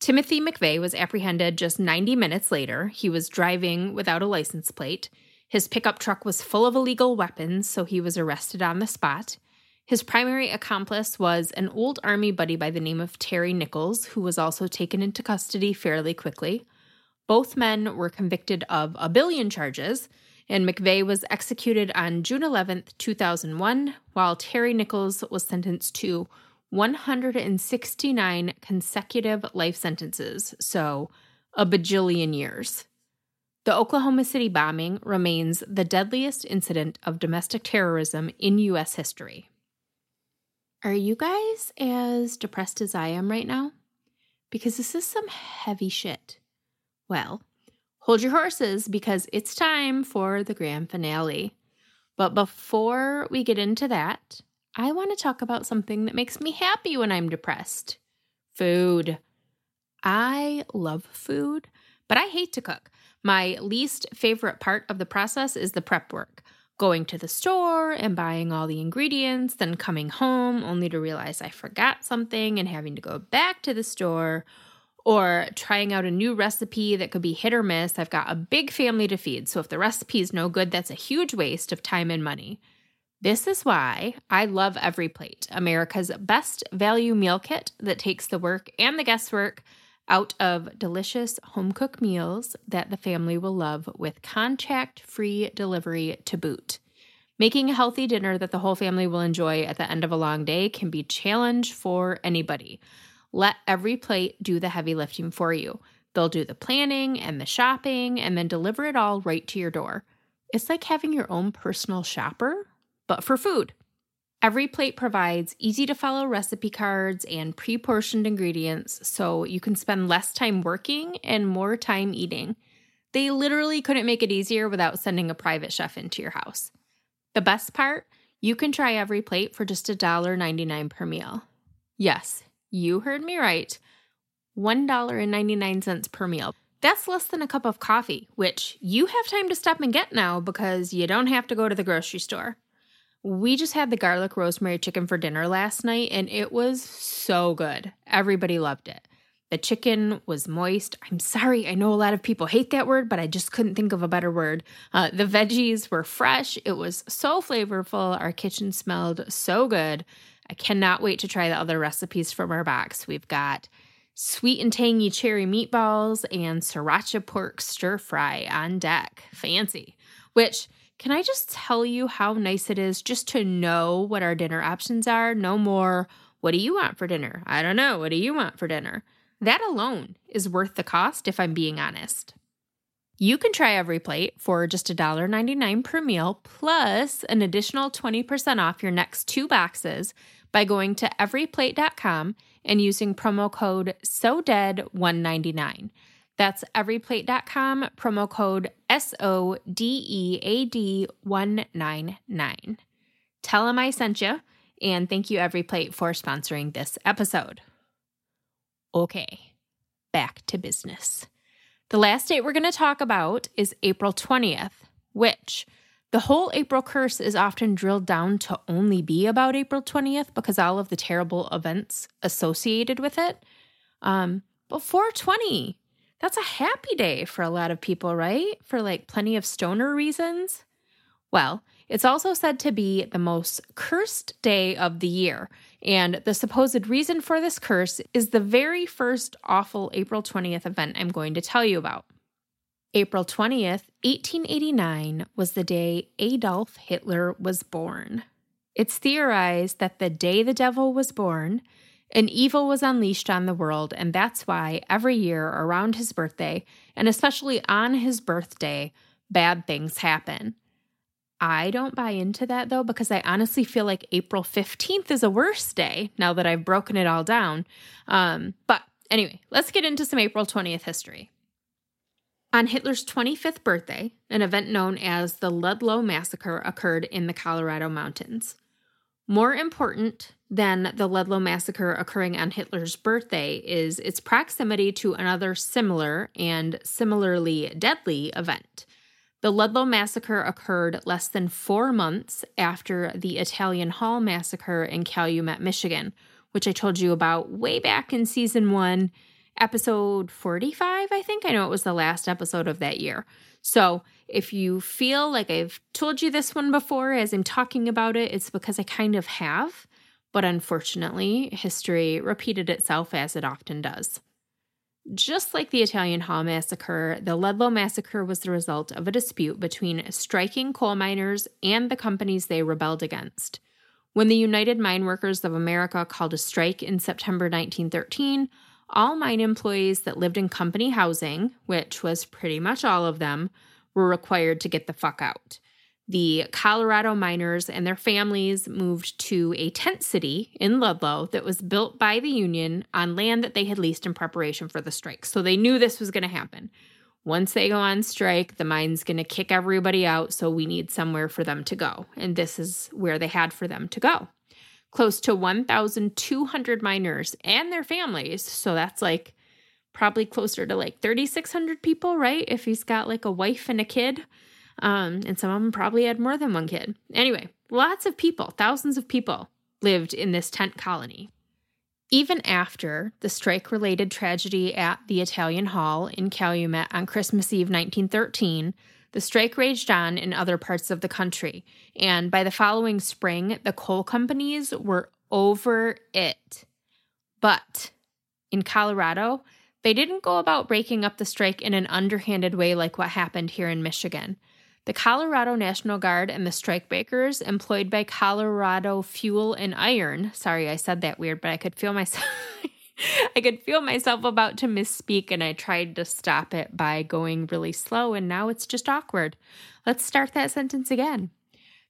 Timothy McVeigh was apprehended just 90 minutes later. He was driving without a license plate. His pickup truck was full of illegal weapons, so he was arrested on the spot. His primary accomplice was an old army buddy by the name of Terry Nichols, who was also taken into custody fairly quickly. Both men were convicted of a billion charges, and McVeigh was executed on June 11, 2001, while Terry Nichols was sentenced to 169 consecutive life sentences, so a bajillion years. The Oklahoma City bombing remains the deadliest incident of domestic terrorism in U.S. history. Are you guys as depressed as I am right now? Because this is some heavy shit. Well, hold your horses because it's time for the grand finale. But before we get into that, I want to talk about something that makes me happy when I'm depressed food. I love food, but I hate to cook. My least favorite part of the process is the prep work going to the store and buying all the ingredients, then coming home only to realize I forgot something and having to go back to the store, or trying out a new recipe that could be hit or miss. I've got a big family to feed, so if the recipe is no good, that's a huge waste of time and money. This is why I love Every Plate, America's best value meal kit that takes the work and the guesswork out of delicious home cooked meals that the family will love with contract free delivery to boot. Making a healthy dinner that the whole family will enjoy at the end of a long day can be a challenge for anybody. Let every plate do the heavy lifting for you. They'll do the planning and the shopping and then deliver it all right to your door. It's like having your own personal shopper, but for food. Every plate provides easy to follow recipe cards and pre portioned ingredients so you can spend less time working and more time eating. They literally couldn't make it easier without sending a private chef into your house. The best part? You can try every plate for just $1.99 per meal. Yes, you heard me right. $1.99 per meal. That's less than a cup of coffee, which you have time to stop and get now because you don't have to go to the grocery store. We just had the garlic rosemary chicken for dinner last night and it was so good. Everybody loved it. The chicken was moist. I'm sorry, I know a lot of people hate that word, but I just couldn't think of a better word. Uh, the veggies were fresh. It was so flavorful. Our kitchen smelled so good. I cannot wait to try the other recipes from our box. We've got sweet and tangy cherry meatballs, and sriracha pork stir fry on deck. Fancy. Which, can I just tell you how nice it is just to know what our dinner options are? No more, what do you want for dinner? I don't know. What do you want for dinner? That alone is worth the cost if I'm being honest. You can try every plate for just $1.99 per meal, plus an additional 20% off your next two boxes by going to everyplate.com and using promo code SODEAD199. That's everyplate.com, promo code S O D E A D 199. Tell them I sent you, and thank you, Everyplate, for sponsoring this episode. Okay, back to business. The last date we're going to talk about is April 20th, which the whole April curse is often drilled down to only be about April 20th because all of the terrible events associated with it. Um, but 420, that's a happy day for a lot of people, right? For like plenty of stoner reasons. Well, it's also said to be the most cursed day of the year. And the supposed reason for this curse is the very first awful April 20th event I'm going to tell you about. April 20th, 1889 was the day Adolf Hitler was born. It's theorized that the day the devil was born, an evil was unleashed on the world, and that's why every year around his birthday, and especially on his birthday, bad things happen. I don't buy into that though, because I honestly feel like April 15th is a worse day now that I've broken it all down. Um, but anyway, let's get into some April 20th history. On Hitler's 25th birthday, an event known as the Ludlow Massacre occurred in the Colorado Mountains. More important than the Ludlow Massacre occurring on Hitler's birthday is its proximity to another similar and similarly deadly event. The Ludlow Massacre occurred less than four months after the Italian Hall Massacre in Calumet, Michigan, which I told you about way back in season one episode 45, I think. I know it was the last episode of that year. So if you feel like I've told you this one before as I'm talking about it, it's because I kind of have. But unfortunately, history repeated itself as it often does. Just like the Italian Hall Massacre, the Ludlow Massacre was the result of a dispute between striking coal miners and the companies they rebelled against. When the United Mine Workers of America called a strike in September 1913, all mine employees that lived in company housing, which was pretty much all of them, were required to get the fuck out. The Colorado miners and their families moved to a tent city in Ludlow that was built by the Union on land that they had leased in preparation for the strike. So they knew this was going to happen. Once they go on strike, the mine's going to kick everybody out, so we need somewhere for them to go. And this is where they had for them to go close to 1,200 miners and their families. So that's like probably closer to like 3,600 people, right? If he's got like a wife and a kid. Um, and some of them probably had more than one kid. Anyway, lots of people, thousands of people lived in this tent colony. Even after the strike related tragedy at the Italian Hall in Calumet on Christmas Eve 1913, the strike raged on in other parts of the country, and by the following spring, the coal companies were over it. But in Colorado, they didn't go about breaking up the strike in an underhanded way like what happened here in Michigan. The Colorado National Guard and the strikebreakers employed by Colorado Fuel and Iron, sorry, I said that weird, but I could feel myself I could feel myself about to misspeak, and I tried to stop it by going really slow, and now it's just awkward. Let's start that sentence again.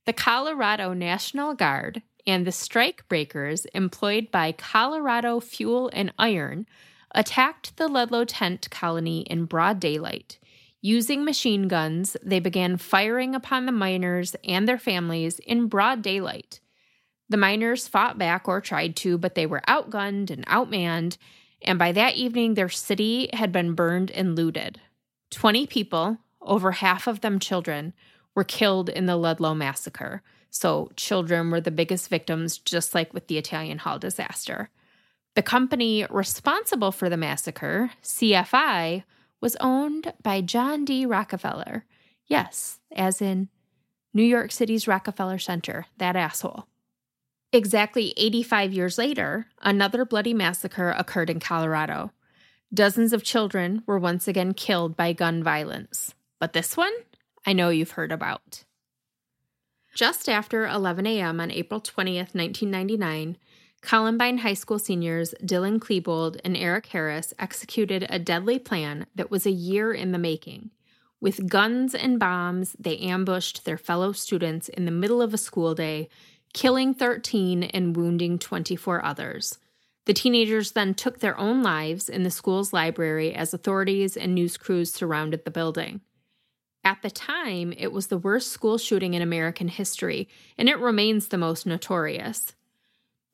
The Colorado National Guard and the strike breakers employed by Colorado Fuel and Iron attacked the Ludlow tent colony in broad daylight. Using machine guns, they began firing upon the miners and their families in broad daylight. The miners fought back or tried to, but they were outgunned and outmanned, and by that evening, their city had been burned and looted. 20 people, over half of them children, were killed in the Ludlow massacre. So, children were the biggest victims, just like with the Italian Hall disaster. The company responsible for the massacre, CFI, was owned by John D. Rockefeller. Yes, as in New York City's Rockefeller Center, that asshole. Exactly 85 years later, another bloody massacre occurred in Colorado. Dozens of children were once again killed by gun violence. But this one, I know you've heard about. Just after 11 a.m. on April 20th, 1999, Columbine High School seniors Dylan Klebold and Eric Harris executed a deadly plan that was a year in the making. With guns and bombs, they ambushed their fellow students in the middle of a school day, killing 13 and wounding 24 others. The teenagers then took their own lives in the school's library as authorities and news crews surrounded the building. At the time, it was the worst school shooting in American history, and it remains the most notorious.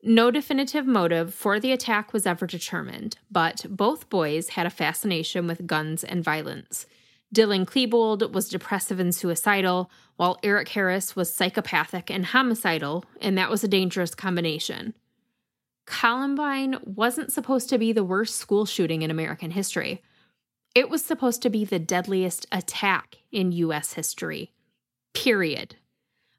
No definitive motive for the attack was ever determined, but both boys had a fascination with guns and violence. Dylan Klebold was depressive and suicidal, while Eric Harris was psychopathic and homicidal, and that was a dangerous combination. Columbine wasn't supposed to be the worst school shooting in American history. It was supposed to be the deadliest attack in U.S. history. Period.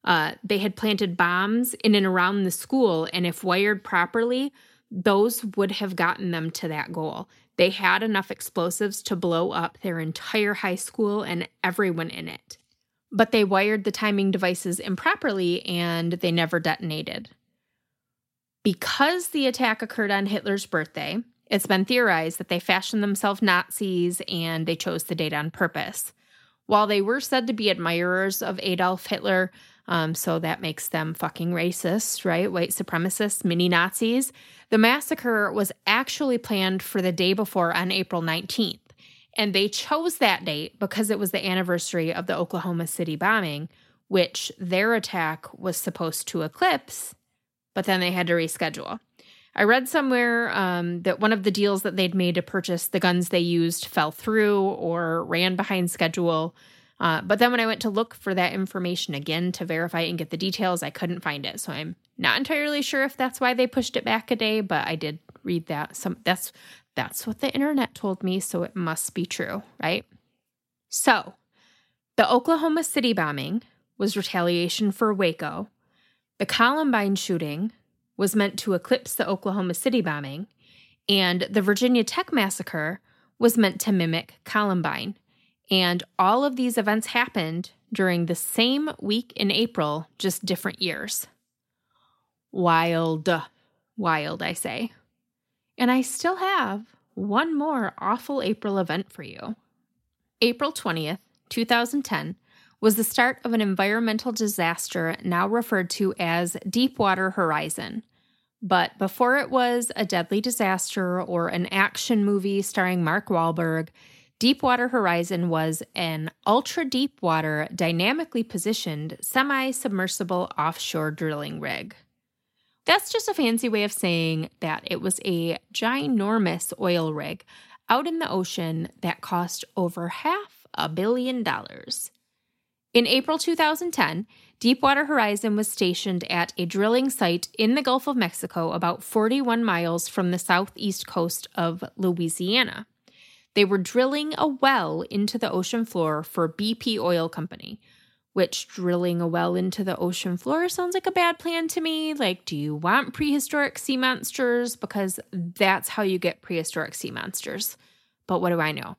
Uh, they had planted bombs in and around the school, and if wired properly, those would have gotten them to that goal. They had enough explosives to blow up their entire high school and everyone in it. But they wired the timing devices improperly and they never detonated. Because the attack occurred on Hitler's birthday, it's been theorized that they fashioned themselves Nazis and they chose the date on purpose. While they were said to be admirers of Adolf Hitler, um, so that makes them fucking racist, right? White supremacists, mini Nazis. The massacre was actually planned for the day before on April 19th. And they chose that date because it was the anniversary of the Oklahoma City bombing, which their attack was supposed to eclipse, but then they had to reschedule. I read somewhere um, that one of the deals that they'd made to purchase the guns they used fell through or ran behind schedule. Uh, but then when I went to look for that information again to verify and get the details, I couldn't find it. So I'm not entirely sure if that's why they pushed it back a day, but I did read that. Some that's that's what the internet told me, so it must be true, right? So, the Oklahoma City bombing was retaliation for Waco. The Columbine shooting was meant to eclipse the Oklahoma City bombing, and the Virginia Tech massacre was meant to mimic Columbine. And all of these events happened during the same week in April, just different years. Wild, wild, I say. And I still have one more awful April event for you. April 20th, 2010, was the start of an environmental disaster now referred to as Deepwater Horizon. But before it was a deadly disaster or an action movie starring Mark Wahlberg, Deepwater Horizon was an ultra deep water, dynamically positioned, semi submersible offshore drilling rig. That's just a fancy way of saying that it was a ginormous oil rig out in the ocean that cost over half a billion dollars. In April 2010, Deepwater Horizon was stationed at a drilling site in the Gulf of Mexico, about 41 miles from the southeast coast of Louisiana. They were drilling a well into the ocean floor for BP Oil Company, which drilling a well into the ocean floor sounds like a bad plan to me. Like, do you want prehistoric sea monsters? Because that's how you get prehistoric sea monsters. But what do I know?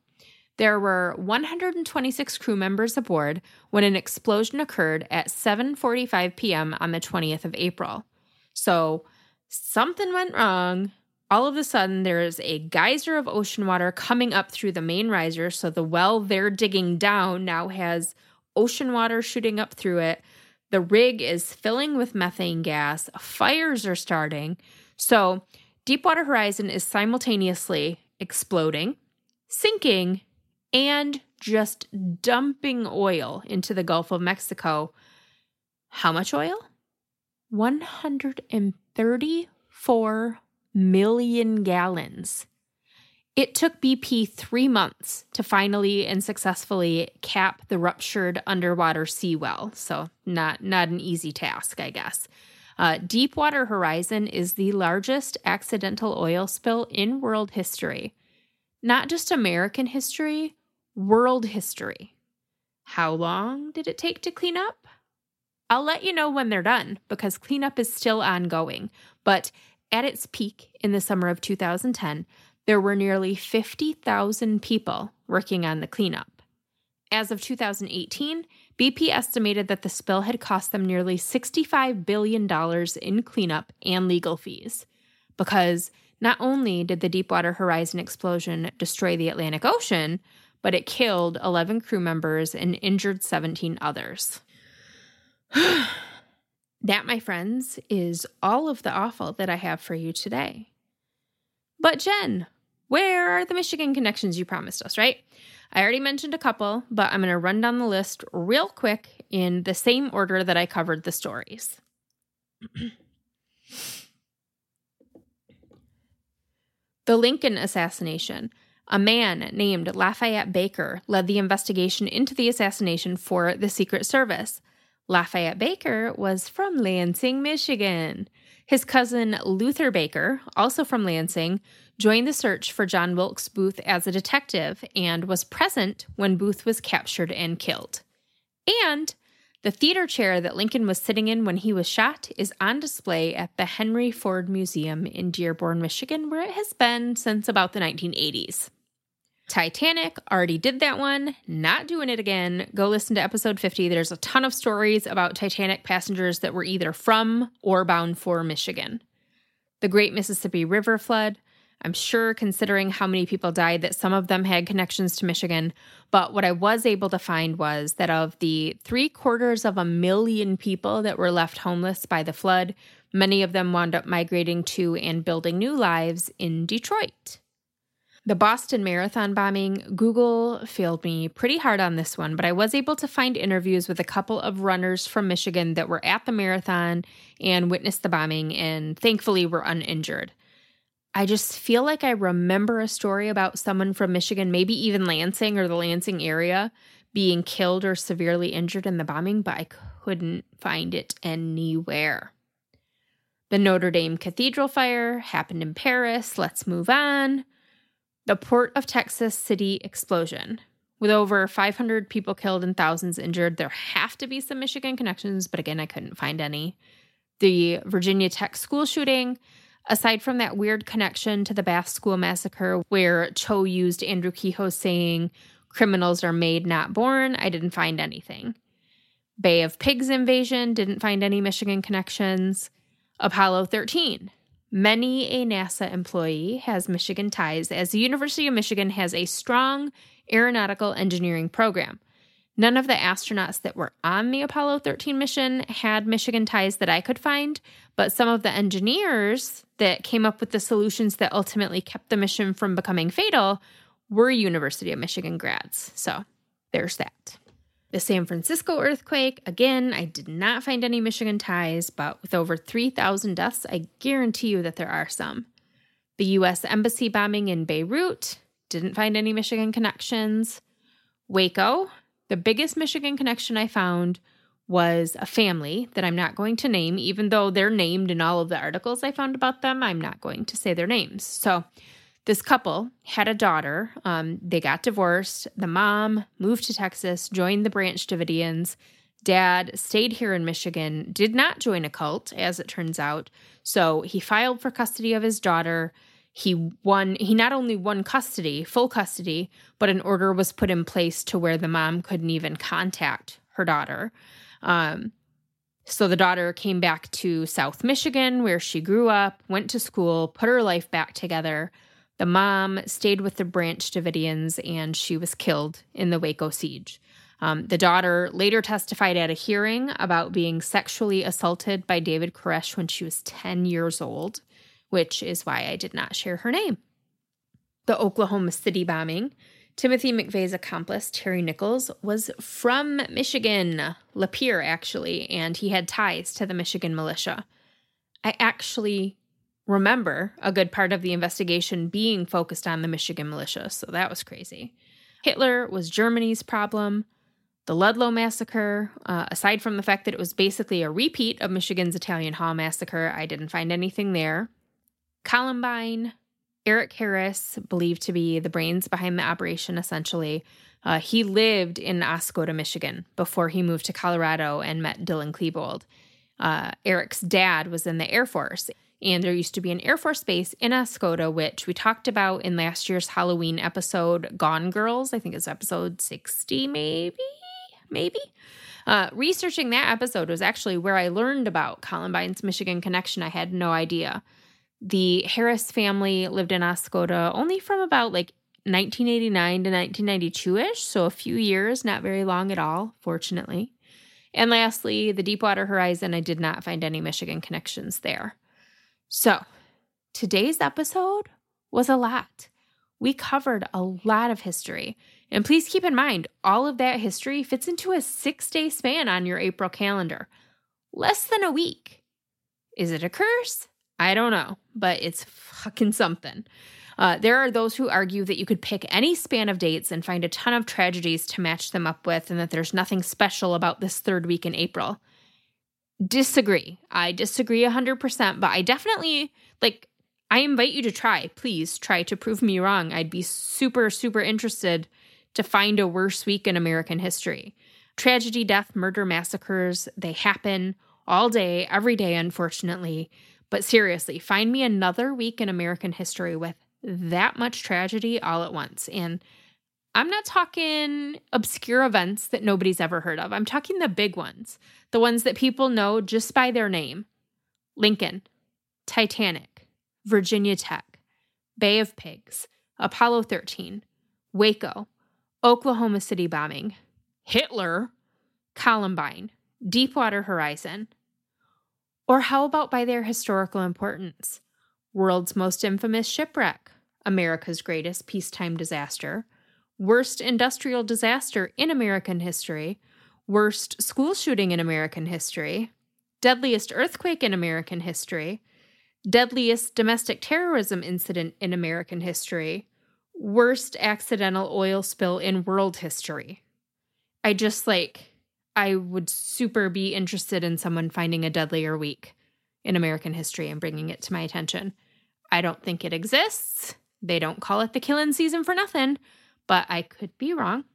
There were 126 crew members aboard when an explosion occurred at 7:45 p.m. on the 20th of April. So, something went wrong. All of a sudden, there is a geyser of ocean water coming up through the main riser. So, the well they're digging down now has ocean water shooting up through it. The rig is filling with methane gas. Fires are starting. So, Deepwater Horizon is simultaneously exploding, sinking, and just dumping oil into the Gulf of Mexico. How much oil? 134 million gallons. It took BP three months to finally and successfully cap the ruptured underwater seawell. So, not, not an easy task, I guess. Uh, Deepwater Horizon is the largest accidental oil spill in world history. Not just American history, world history. How long did it take to clean up? I'll let you know when they're done because cleanup is still ongoing. But at its peak in the summer of 2010, there were nearly 50,000 people working on the cleanup. As of 2018, BP estimated that the spill had cost them nearly $65 billion in cleanup and legal fees. Because not only did the Deepwater Horizon explosion destroy the Atlantic Ocean, but it killed 11 crew members and injured 17 others. that, my friends, is all of the awful that I have for you today. But, Jen, where are the Michigan connections you promised us, right? I already mentioned a couple, but I'm going to run down the list real quick in the same order that I covered the stories. the Lincoln assassination. A man named Lafayette Baker led the investigation into the assassination for the Secret Service. Lafayette Baker was from Lansing, Michigan. His cousin Luther Baker, also from Lansing, joined the search for John Wilkes Booth as a detective and was present when Booth was captured and killed. And the theater chair that Lincoln was sitting in when he was shot is on display at the Henry Ford Museum in Dearborn, Michigan, where it has been since about the 1980s. Titanic, already did that one, not doing it again. Go listen to episode 50. There's a ton of stories about Titanic passengers that were either from or bound for Michigan. The Great Mississippi River flood, I'm sure, considering how many people died, that some of them had connections to Michigan. But what I was able to find was that of the three quarters of a million people that were left homeless by the flood, many of them wound up migrating to and building new lives in Detroit. The Boston Marathon bombing, Google failed me pretty hard on this one, but I was able to find interviews with a couple of runners from Michigan that were at the marathon and witnessed the bombing and thankfully were uninjured. I just feel like I remember a story about someone from Michigan, maybe even Lansing or the Lansing area, being killed or severely injured in the bombing, but I couldn't find it anywhere. The Notre Dame Cathedral fire happened in Paris. Let's move on the Port of Texas City explosion. With over 500 people killed and thousands injured, there have to be some Michigan connections, but again, I couldn't find any. The Virginia Tech school shooting, aside from that weird connection to the Bath School massacre where Cho used Andrew Kehoe saying, criminals are made, not born, I didn't find anything. Bay of Pigs invasion, didn't find any Michigan connections. Apollo 13, Many a NASA employee has Michigan ties, as the University of Michigan has a strong aeronautical engineering program. None of the astronauts that were on the Apollo 13 mission had Michigan ties that I could find, but some of the engineers that came up with the solutions that ultimately kept the mission from becoming fatal were University of Michigan grads. So there's that. The San Francisco earthquake, again, I did not find any Michigan ties, but with over 3,000 deaths, I guarantee you that there are some. The US Embassy bombing in Beirut, didn't find any Michigan connections. Waco, the biggest Michigan connection I found was a family that I'm not going to name, even though they're named in all of the articles I found about them. I'm not going to say their names. So this couple had a daughter. Um, they got divorced. The mom moved to Texas, joined the Branch Davidians. Dad stayed here in Michigan, did not join a cult, as it turns out. So he filed for custody of his daughter. He won, he not only won custody, full custody, but an order was put in place to where the mom couldn't even contact her daughter. Um, so the daughter came back to South Michigan, where she grew up, went to school, put her life back together. The mom stayed with the Branch Davidians and she was killed in the Waco siege. Um, the daughter later testified at a hearing about being sexually assaulted by David Koresh when she was 10 years old, which is why I did not share her name. The Oklahoma City bombing. Timothy McVeigh's accomplice, Terry Nichols, was from Michigan, Lapeer, actually, and he had ties to the Michigan militia. I actually remember a good part of the investigation being focused on the Michigan militia, so that was crazy. Hitler was Germany's problem. The Ludlow massacre, uh, aside from the fact that it was basically a repeat of Michigan's Italian Hall massacre, I didn't find anything there. Columbine, Eric Harris, believed to be the brains behind the operation, essentially, uh, he lived in Oscoda, Michigan, before he moved to Colorado and met Dylan Klebold. Uh, Eric's dad was in the Air Force, and there used to be an Air Force base in Oscoda, which we talked about in last year's Halloween episode, Gone Girls. I think it's episode 60, maybe? Maybe? Uh, researching that episode was actually where I learned about Columbine's Michigan connection. I had no idea. The Harris family lived in Oscoda only from about like 1989 to 1992 ish, so a few years, not very long at all, fortunately. And lastly, the Deepwater Horizon, I did not find any Michigan connections there. So, today's episode was a lot. We covered a lot of history. And please keep in mind, all of that history fits into a six day span on your April calendar. Less than a week. Is it a curse? I don't know, but it's fucking something. Uh, there are those who argue that you could pick any span of dates and find a ton of tragedies to match them up with, and that there's nothing special about this third week in April. Disagree. I disagree 100%, but I definitely, like, I invite you to try. Please try to prove me wrong. I'd be super, super interested to find a worse week in American history. Tragedy, death, murder, massacres, they happen all day, every day, unfortunately. But seriously, find me another week in American history with that much tragedy all at once. And I'm not talking obscure events that nobody's ever heard of. I'm talking the big ones, the ones that people know just by their name Lincoln, Titanic, Virginia Tech, Bay of Pigs, Apollo 13, Waco, Oklahoma City bombing, Hitler, Columbine, Deepwater Horizon. Or how about by their historical importance? World's most infamous shipwreck, America's greatest peacetime disaster, worst industrial disaster in American history, worst school shooting in American history, deadliest earthquake in American history, deadliest domestic terrorism incident in American history, worst accidental oil spill in world history. I just like, I would super be interested in someone finding a deadlier week in American history and bringing it to my attention. I don't think it exists. They don't call it the killing season for nothing, but I could be wrong.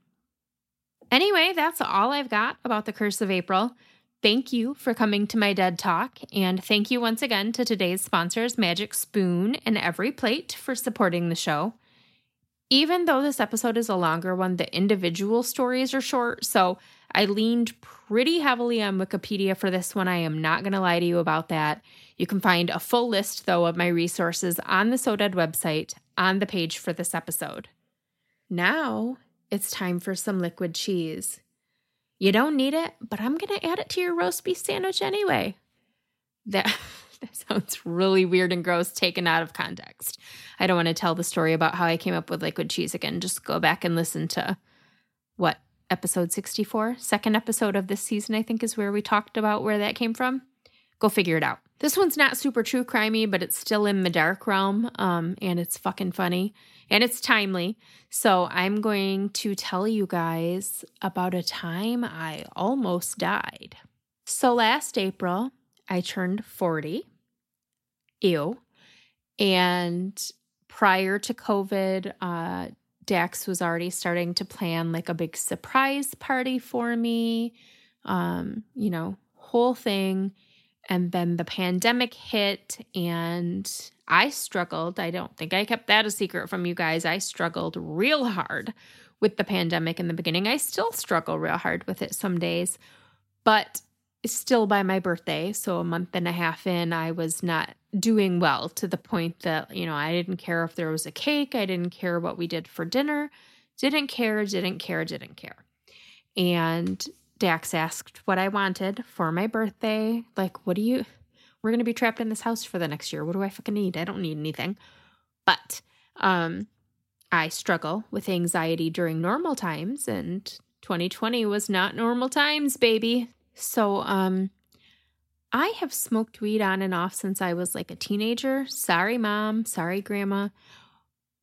Anyway, that's all I've got about the Curse of April. Thank you for coming to my dead talk, and thank you once again to today's sponsors, Magic Spoon and Every Plate, for supporting the show. Even though this episode is a longer one, the individual stories are short, so I leaned pretty heavily on Wikipedia for this one. I am not going to lie to you about that. You can find a full list, though, of my resources on the SoDead website on the page for this episode. Now it's time for some liquid cheese. You don't need it, but I'm going to add it to your roast beef sandwich anyway. That, that sounds really weird and gross taken out of context. I don't want to tell the story about how I came up with liquid cheese again. Just go back and listen to what episode 64, second episode of this season, I think is where we talked about where that came from. Go figure it out. This one's not super true crimey, but it's still in the dark realm, um, and it's fucking funny and it's timely. So I'm going to tell you guys about a time I almost died. So last April, I turned 40. Ew. And prior to COVID, uh, Dax was already starting to plan like a big surprise party for me. Um, you know, whole thing. And then the pandemic hit and I struggled. I don't think I kept that a secret from you guys. I struggled real hard with the pandemic in the beginning. I still struggle real hard with it some days, but still by my birthday, so a month and a half in, I was not doing well to the point that, you know, I didn't care if there was a cake. I didn't care what we did for dinner. Didn't care, didn't care, didn't care. And Dax asked what I wanted for my birthday. Like, what do you, we're going to be trapped in this house for the next year. What do I fucking need? I don't need anything. But, um, I struggle with anxiety during normal times, and 2020 was not normal times, baby. So, um, I have smoked weed on and off since I was like a teenager. Sorry, mom. Sorry, grandma.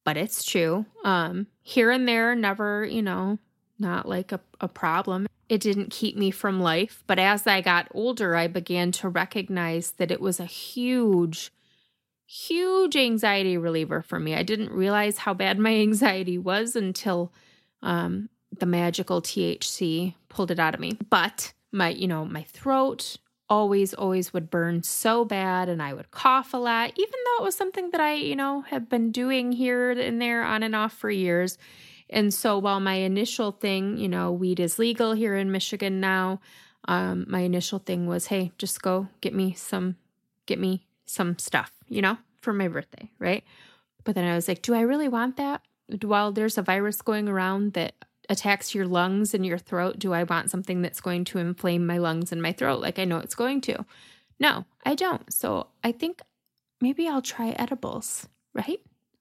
But it's true. Um, here and there, never, you know, not like a, a problem. It didn't keep me from life. But as I got older, I began to recognize that it was a huge, huge anxiety reliever for me. I didn't realize how bad my anxiety was until um, the magical THC pulled it out of me. But my, you know, my throat always, always would burn so bad and I would cough a lot, even though it was something that I, you know, have been doing here and there on and off for years. And so while my initial thing, you know, weed is legal here in Michigan now, um, my initial thing was, hey, just go get me some, get me some stuff, you know, for my birthday, right? But then I was like, do I really want that? While there's a virus going around that attacks your lungs and your throat, do I want something that's going to inflame my lungs and my throat like I know it's going to? No, I don't. So I think maybe I'll try edibles, right?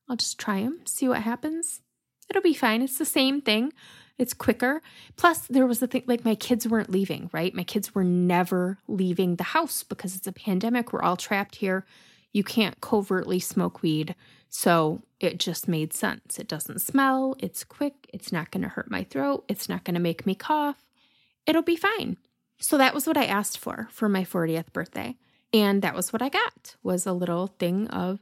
I'll just try them, see what happens. It'll be fine. It's the same thing. It's quicker. Plus, there was the thing like my kids weren't leaving, right? My kids were never leaving the house because it's a pandemic. We're all trapped here. You can't covertly smoke weed. So it just made sense. It doesn't smell, it's quick, it's not going to hurt my throat, it's not going to make me cough. It'll be fine. So that was what I asked for for my 40th birthday. And that was what I got was a little thing of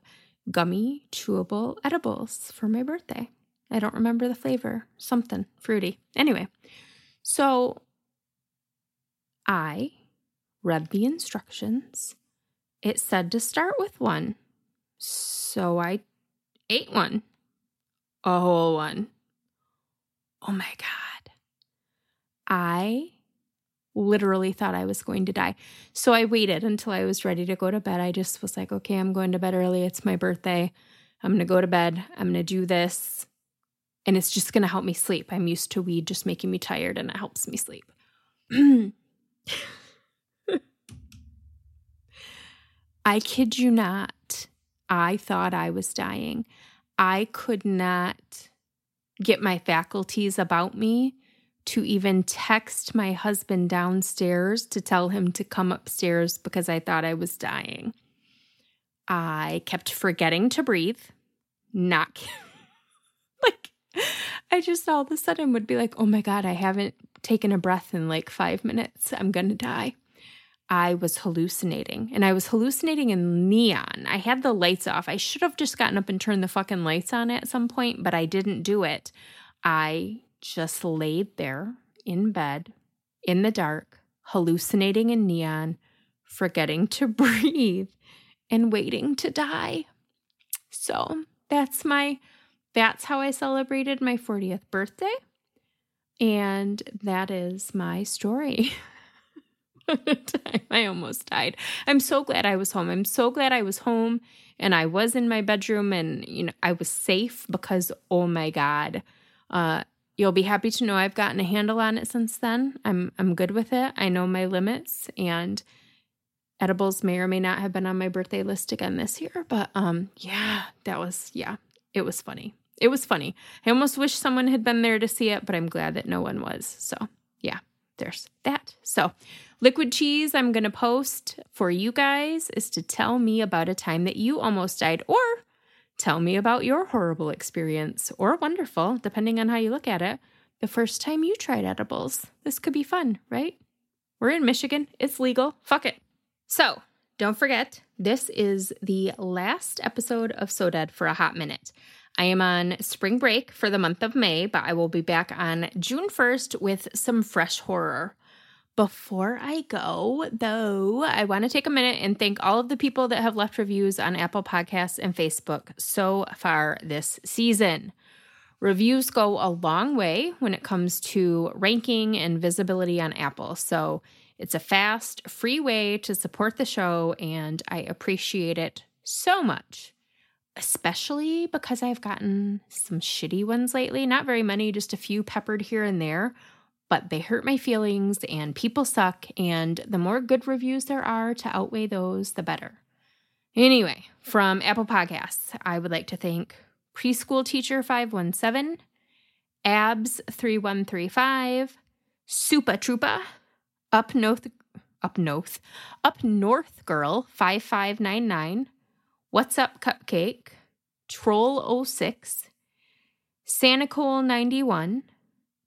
gummy chewable edibles for my birthday. I don't remember the flavor, something fruity. Anyway, so I read the instructions. It said to start with one. So I ate one, a whole one. Oh my God. I literally thought I was going to die. So I waited until I was ready to go to bed. I just was like, okay, I'm going to bed early. It's my birthday. I'm going to go to bed. I'm going to do this. And it's just going to help me sleep. I'm used to weed just making me tired and it helps me sleep. I kid you not. I thought I was dying. I could not get my faculties about me to even text my husband downstairs to tell him to come upstairs because I thought I was dying. I kept forgetting to breathe, not like I just all of a sudden would be like, oh my God, I haven't taken a breath in like five minutes. I'm going to die. I was hallucinating and I was hallucinating in neon. I had the lights off. I should have just gotten up and turned the fucking lights on at some point, but I didn't do it. I just laid there in bed in the dark, hallucinating in neon, forgetting to breathe and waiting to die. So, that's my that's how I celebrated my 40th birthday. And that is my story. I almost died. I'm so glad I was home. I'm so glad I was home and I was in my bedroom and you know I was safe because oh my god. Uh you'll be happy to know I've gotten a handle on it since then. I'm I'm good with it. I know my limits and edibles may or may not have been on my birthday list again this year, but um yeah, that was yeah, it was funny. It was funny. I almost wish someone had been there to see it, but I'm glad that no one was. So, yeah, there's that. So, Liquid cheese I'm going to post for you guys is to tell me about a time that you almost died or tell me about your horrible experience or wonderful, depending on how you look at it, the first time you tried edibles. This could be fun, right? We're in Michigan. It's legal. Fuck it. So, don't forget, this is the last episode of So Dead for a hot minute. I am on spring break for the month of May, but I will be back on June 1st with some fresh horror. Before I go, though, I want to take a minute and thank all of the people that have left reviews on Apple Podcasts and Facebook so far this season. Reviews go a long way when it comes to ranking and visibility on Apple. So it's a fast, free way to support the show, and I appreciate it so much, especially because I've gotten some shitty ones lately. Not very many, just a few peppered here and there, but they hurt my feelings and people suck. And the more good reviews there are to outweigh those, the better. Anyway, from Apple Podcasts, I would like to thank Preschool Teacher 517, Abs 3135, Supa Trupa, Up North, Up North, Up North Girl 5599, What's Up Cupcake, Troll 06, Sanacole 91,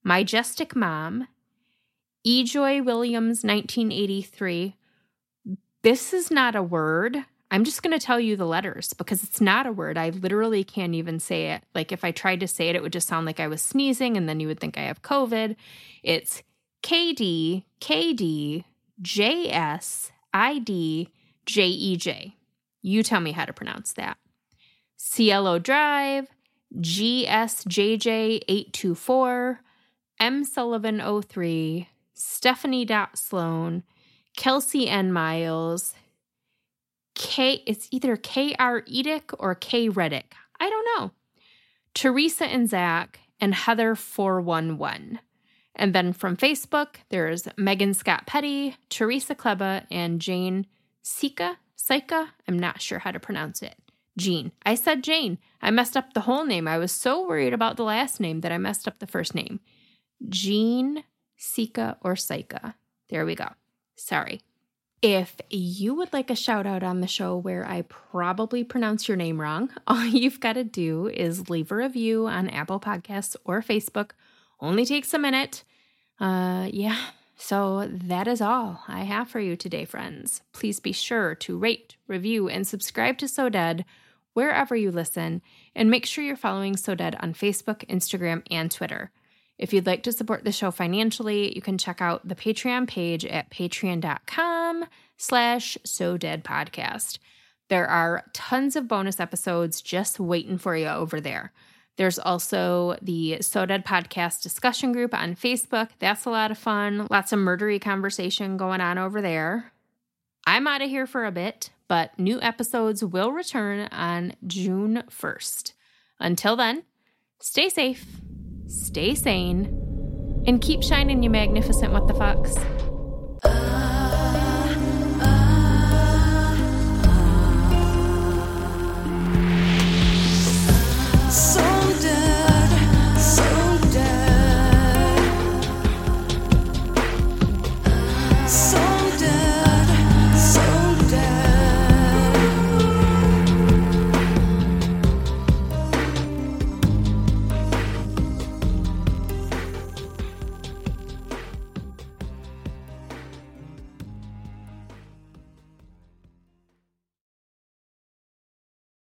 Majestic Mom, Ejoy Williams, 1983. This is not a word. I'm just going to tell you the letters because it's not a word. I literally can't even say it. Like if I tried to say it, it would just sound like I was sneezing and then you would think I have COVID. It's KD, KD, JS, ID, JEJ. You tell me how to pronounce that. Cielo Drive, GSJJ824, M Sullivan 03, Stephanie Sloan, Kelsey N. Miles, K, it's either K.R. Edick or K. Reddick. I don't know. Teresa and Zach, and Heather411. And then from Facebook, there's Megan Scott Petty, Teresa Kleba, and Jane Sika. Sika? I'm not sure how to pronounce it. Jean. I said Jane. I messed up the whole name. I was so worried about the last name that I messed up the first name. Jean, Sika, or Sika. There we go. Sorry. If you would like a shout out on the show where I probably pronounce your name wrong, all you've got to do is leave a review on Apple Podcasts or Facebook. Only takes a minute. Uh, yeah. So that is all I have for you today, friends. Please be sure to rate, review, and subscribe to So Dead wherever you listen, and make sure you're following So Dead on Facebook, Instagram, and Twitter. If you'd like to support the show financially, you can check out the Patreon page at patreon.com slash so dead podcast. There are tons of bonus episodes just waiting for you over there. There's also the So Dead Podcast discussion group on Facebook. That's a lot of fun. Lots of murdery conversation going on over there. I'm out of here for a bit, but new episodes will return on June 1st. Until then, stay safe, stay sane, and keep shining, you magnificent what the fucks. So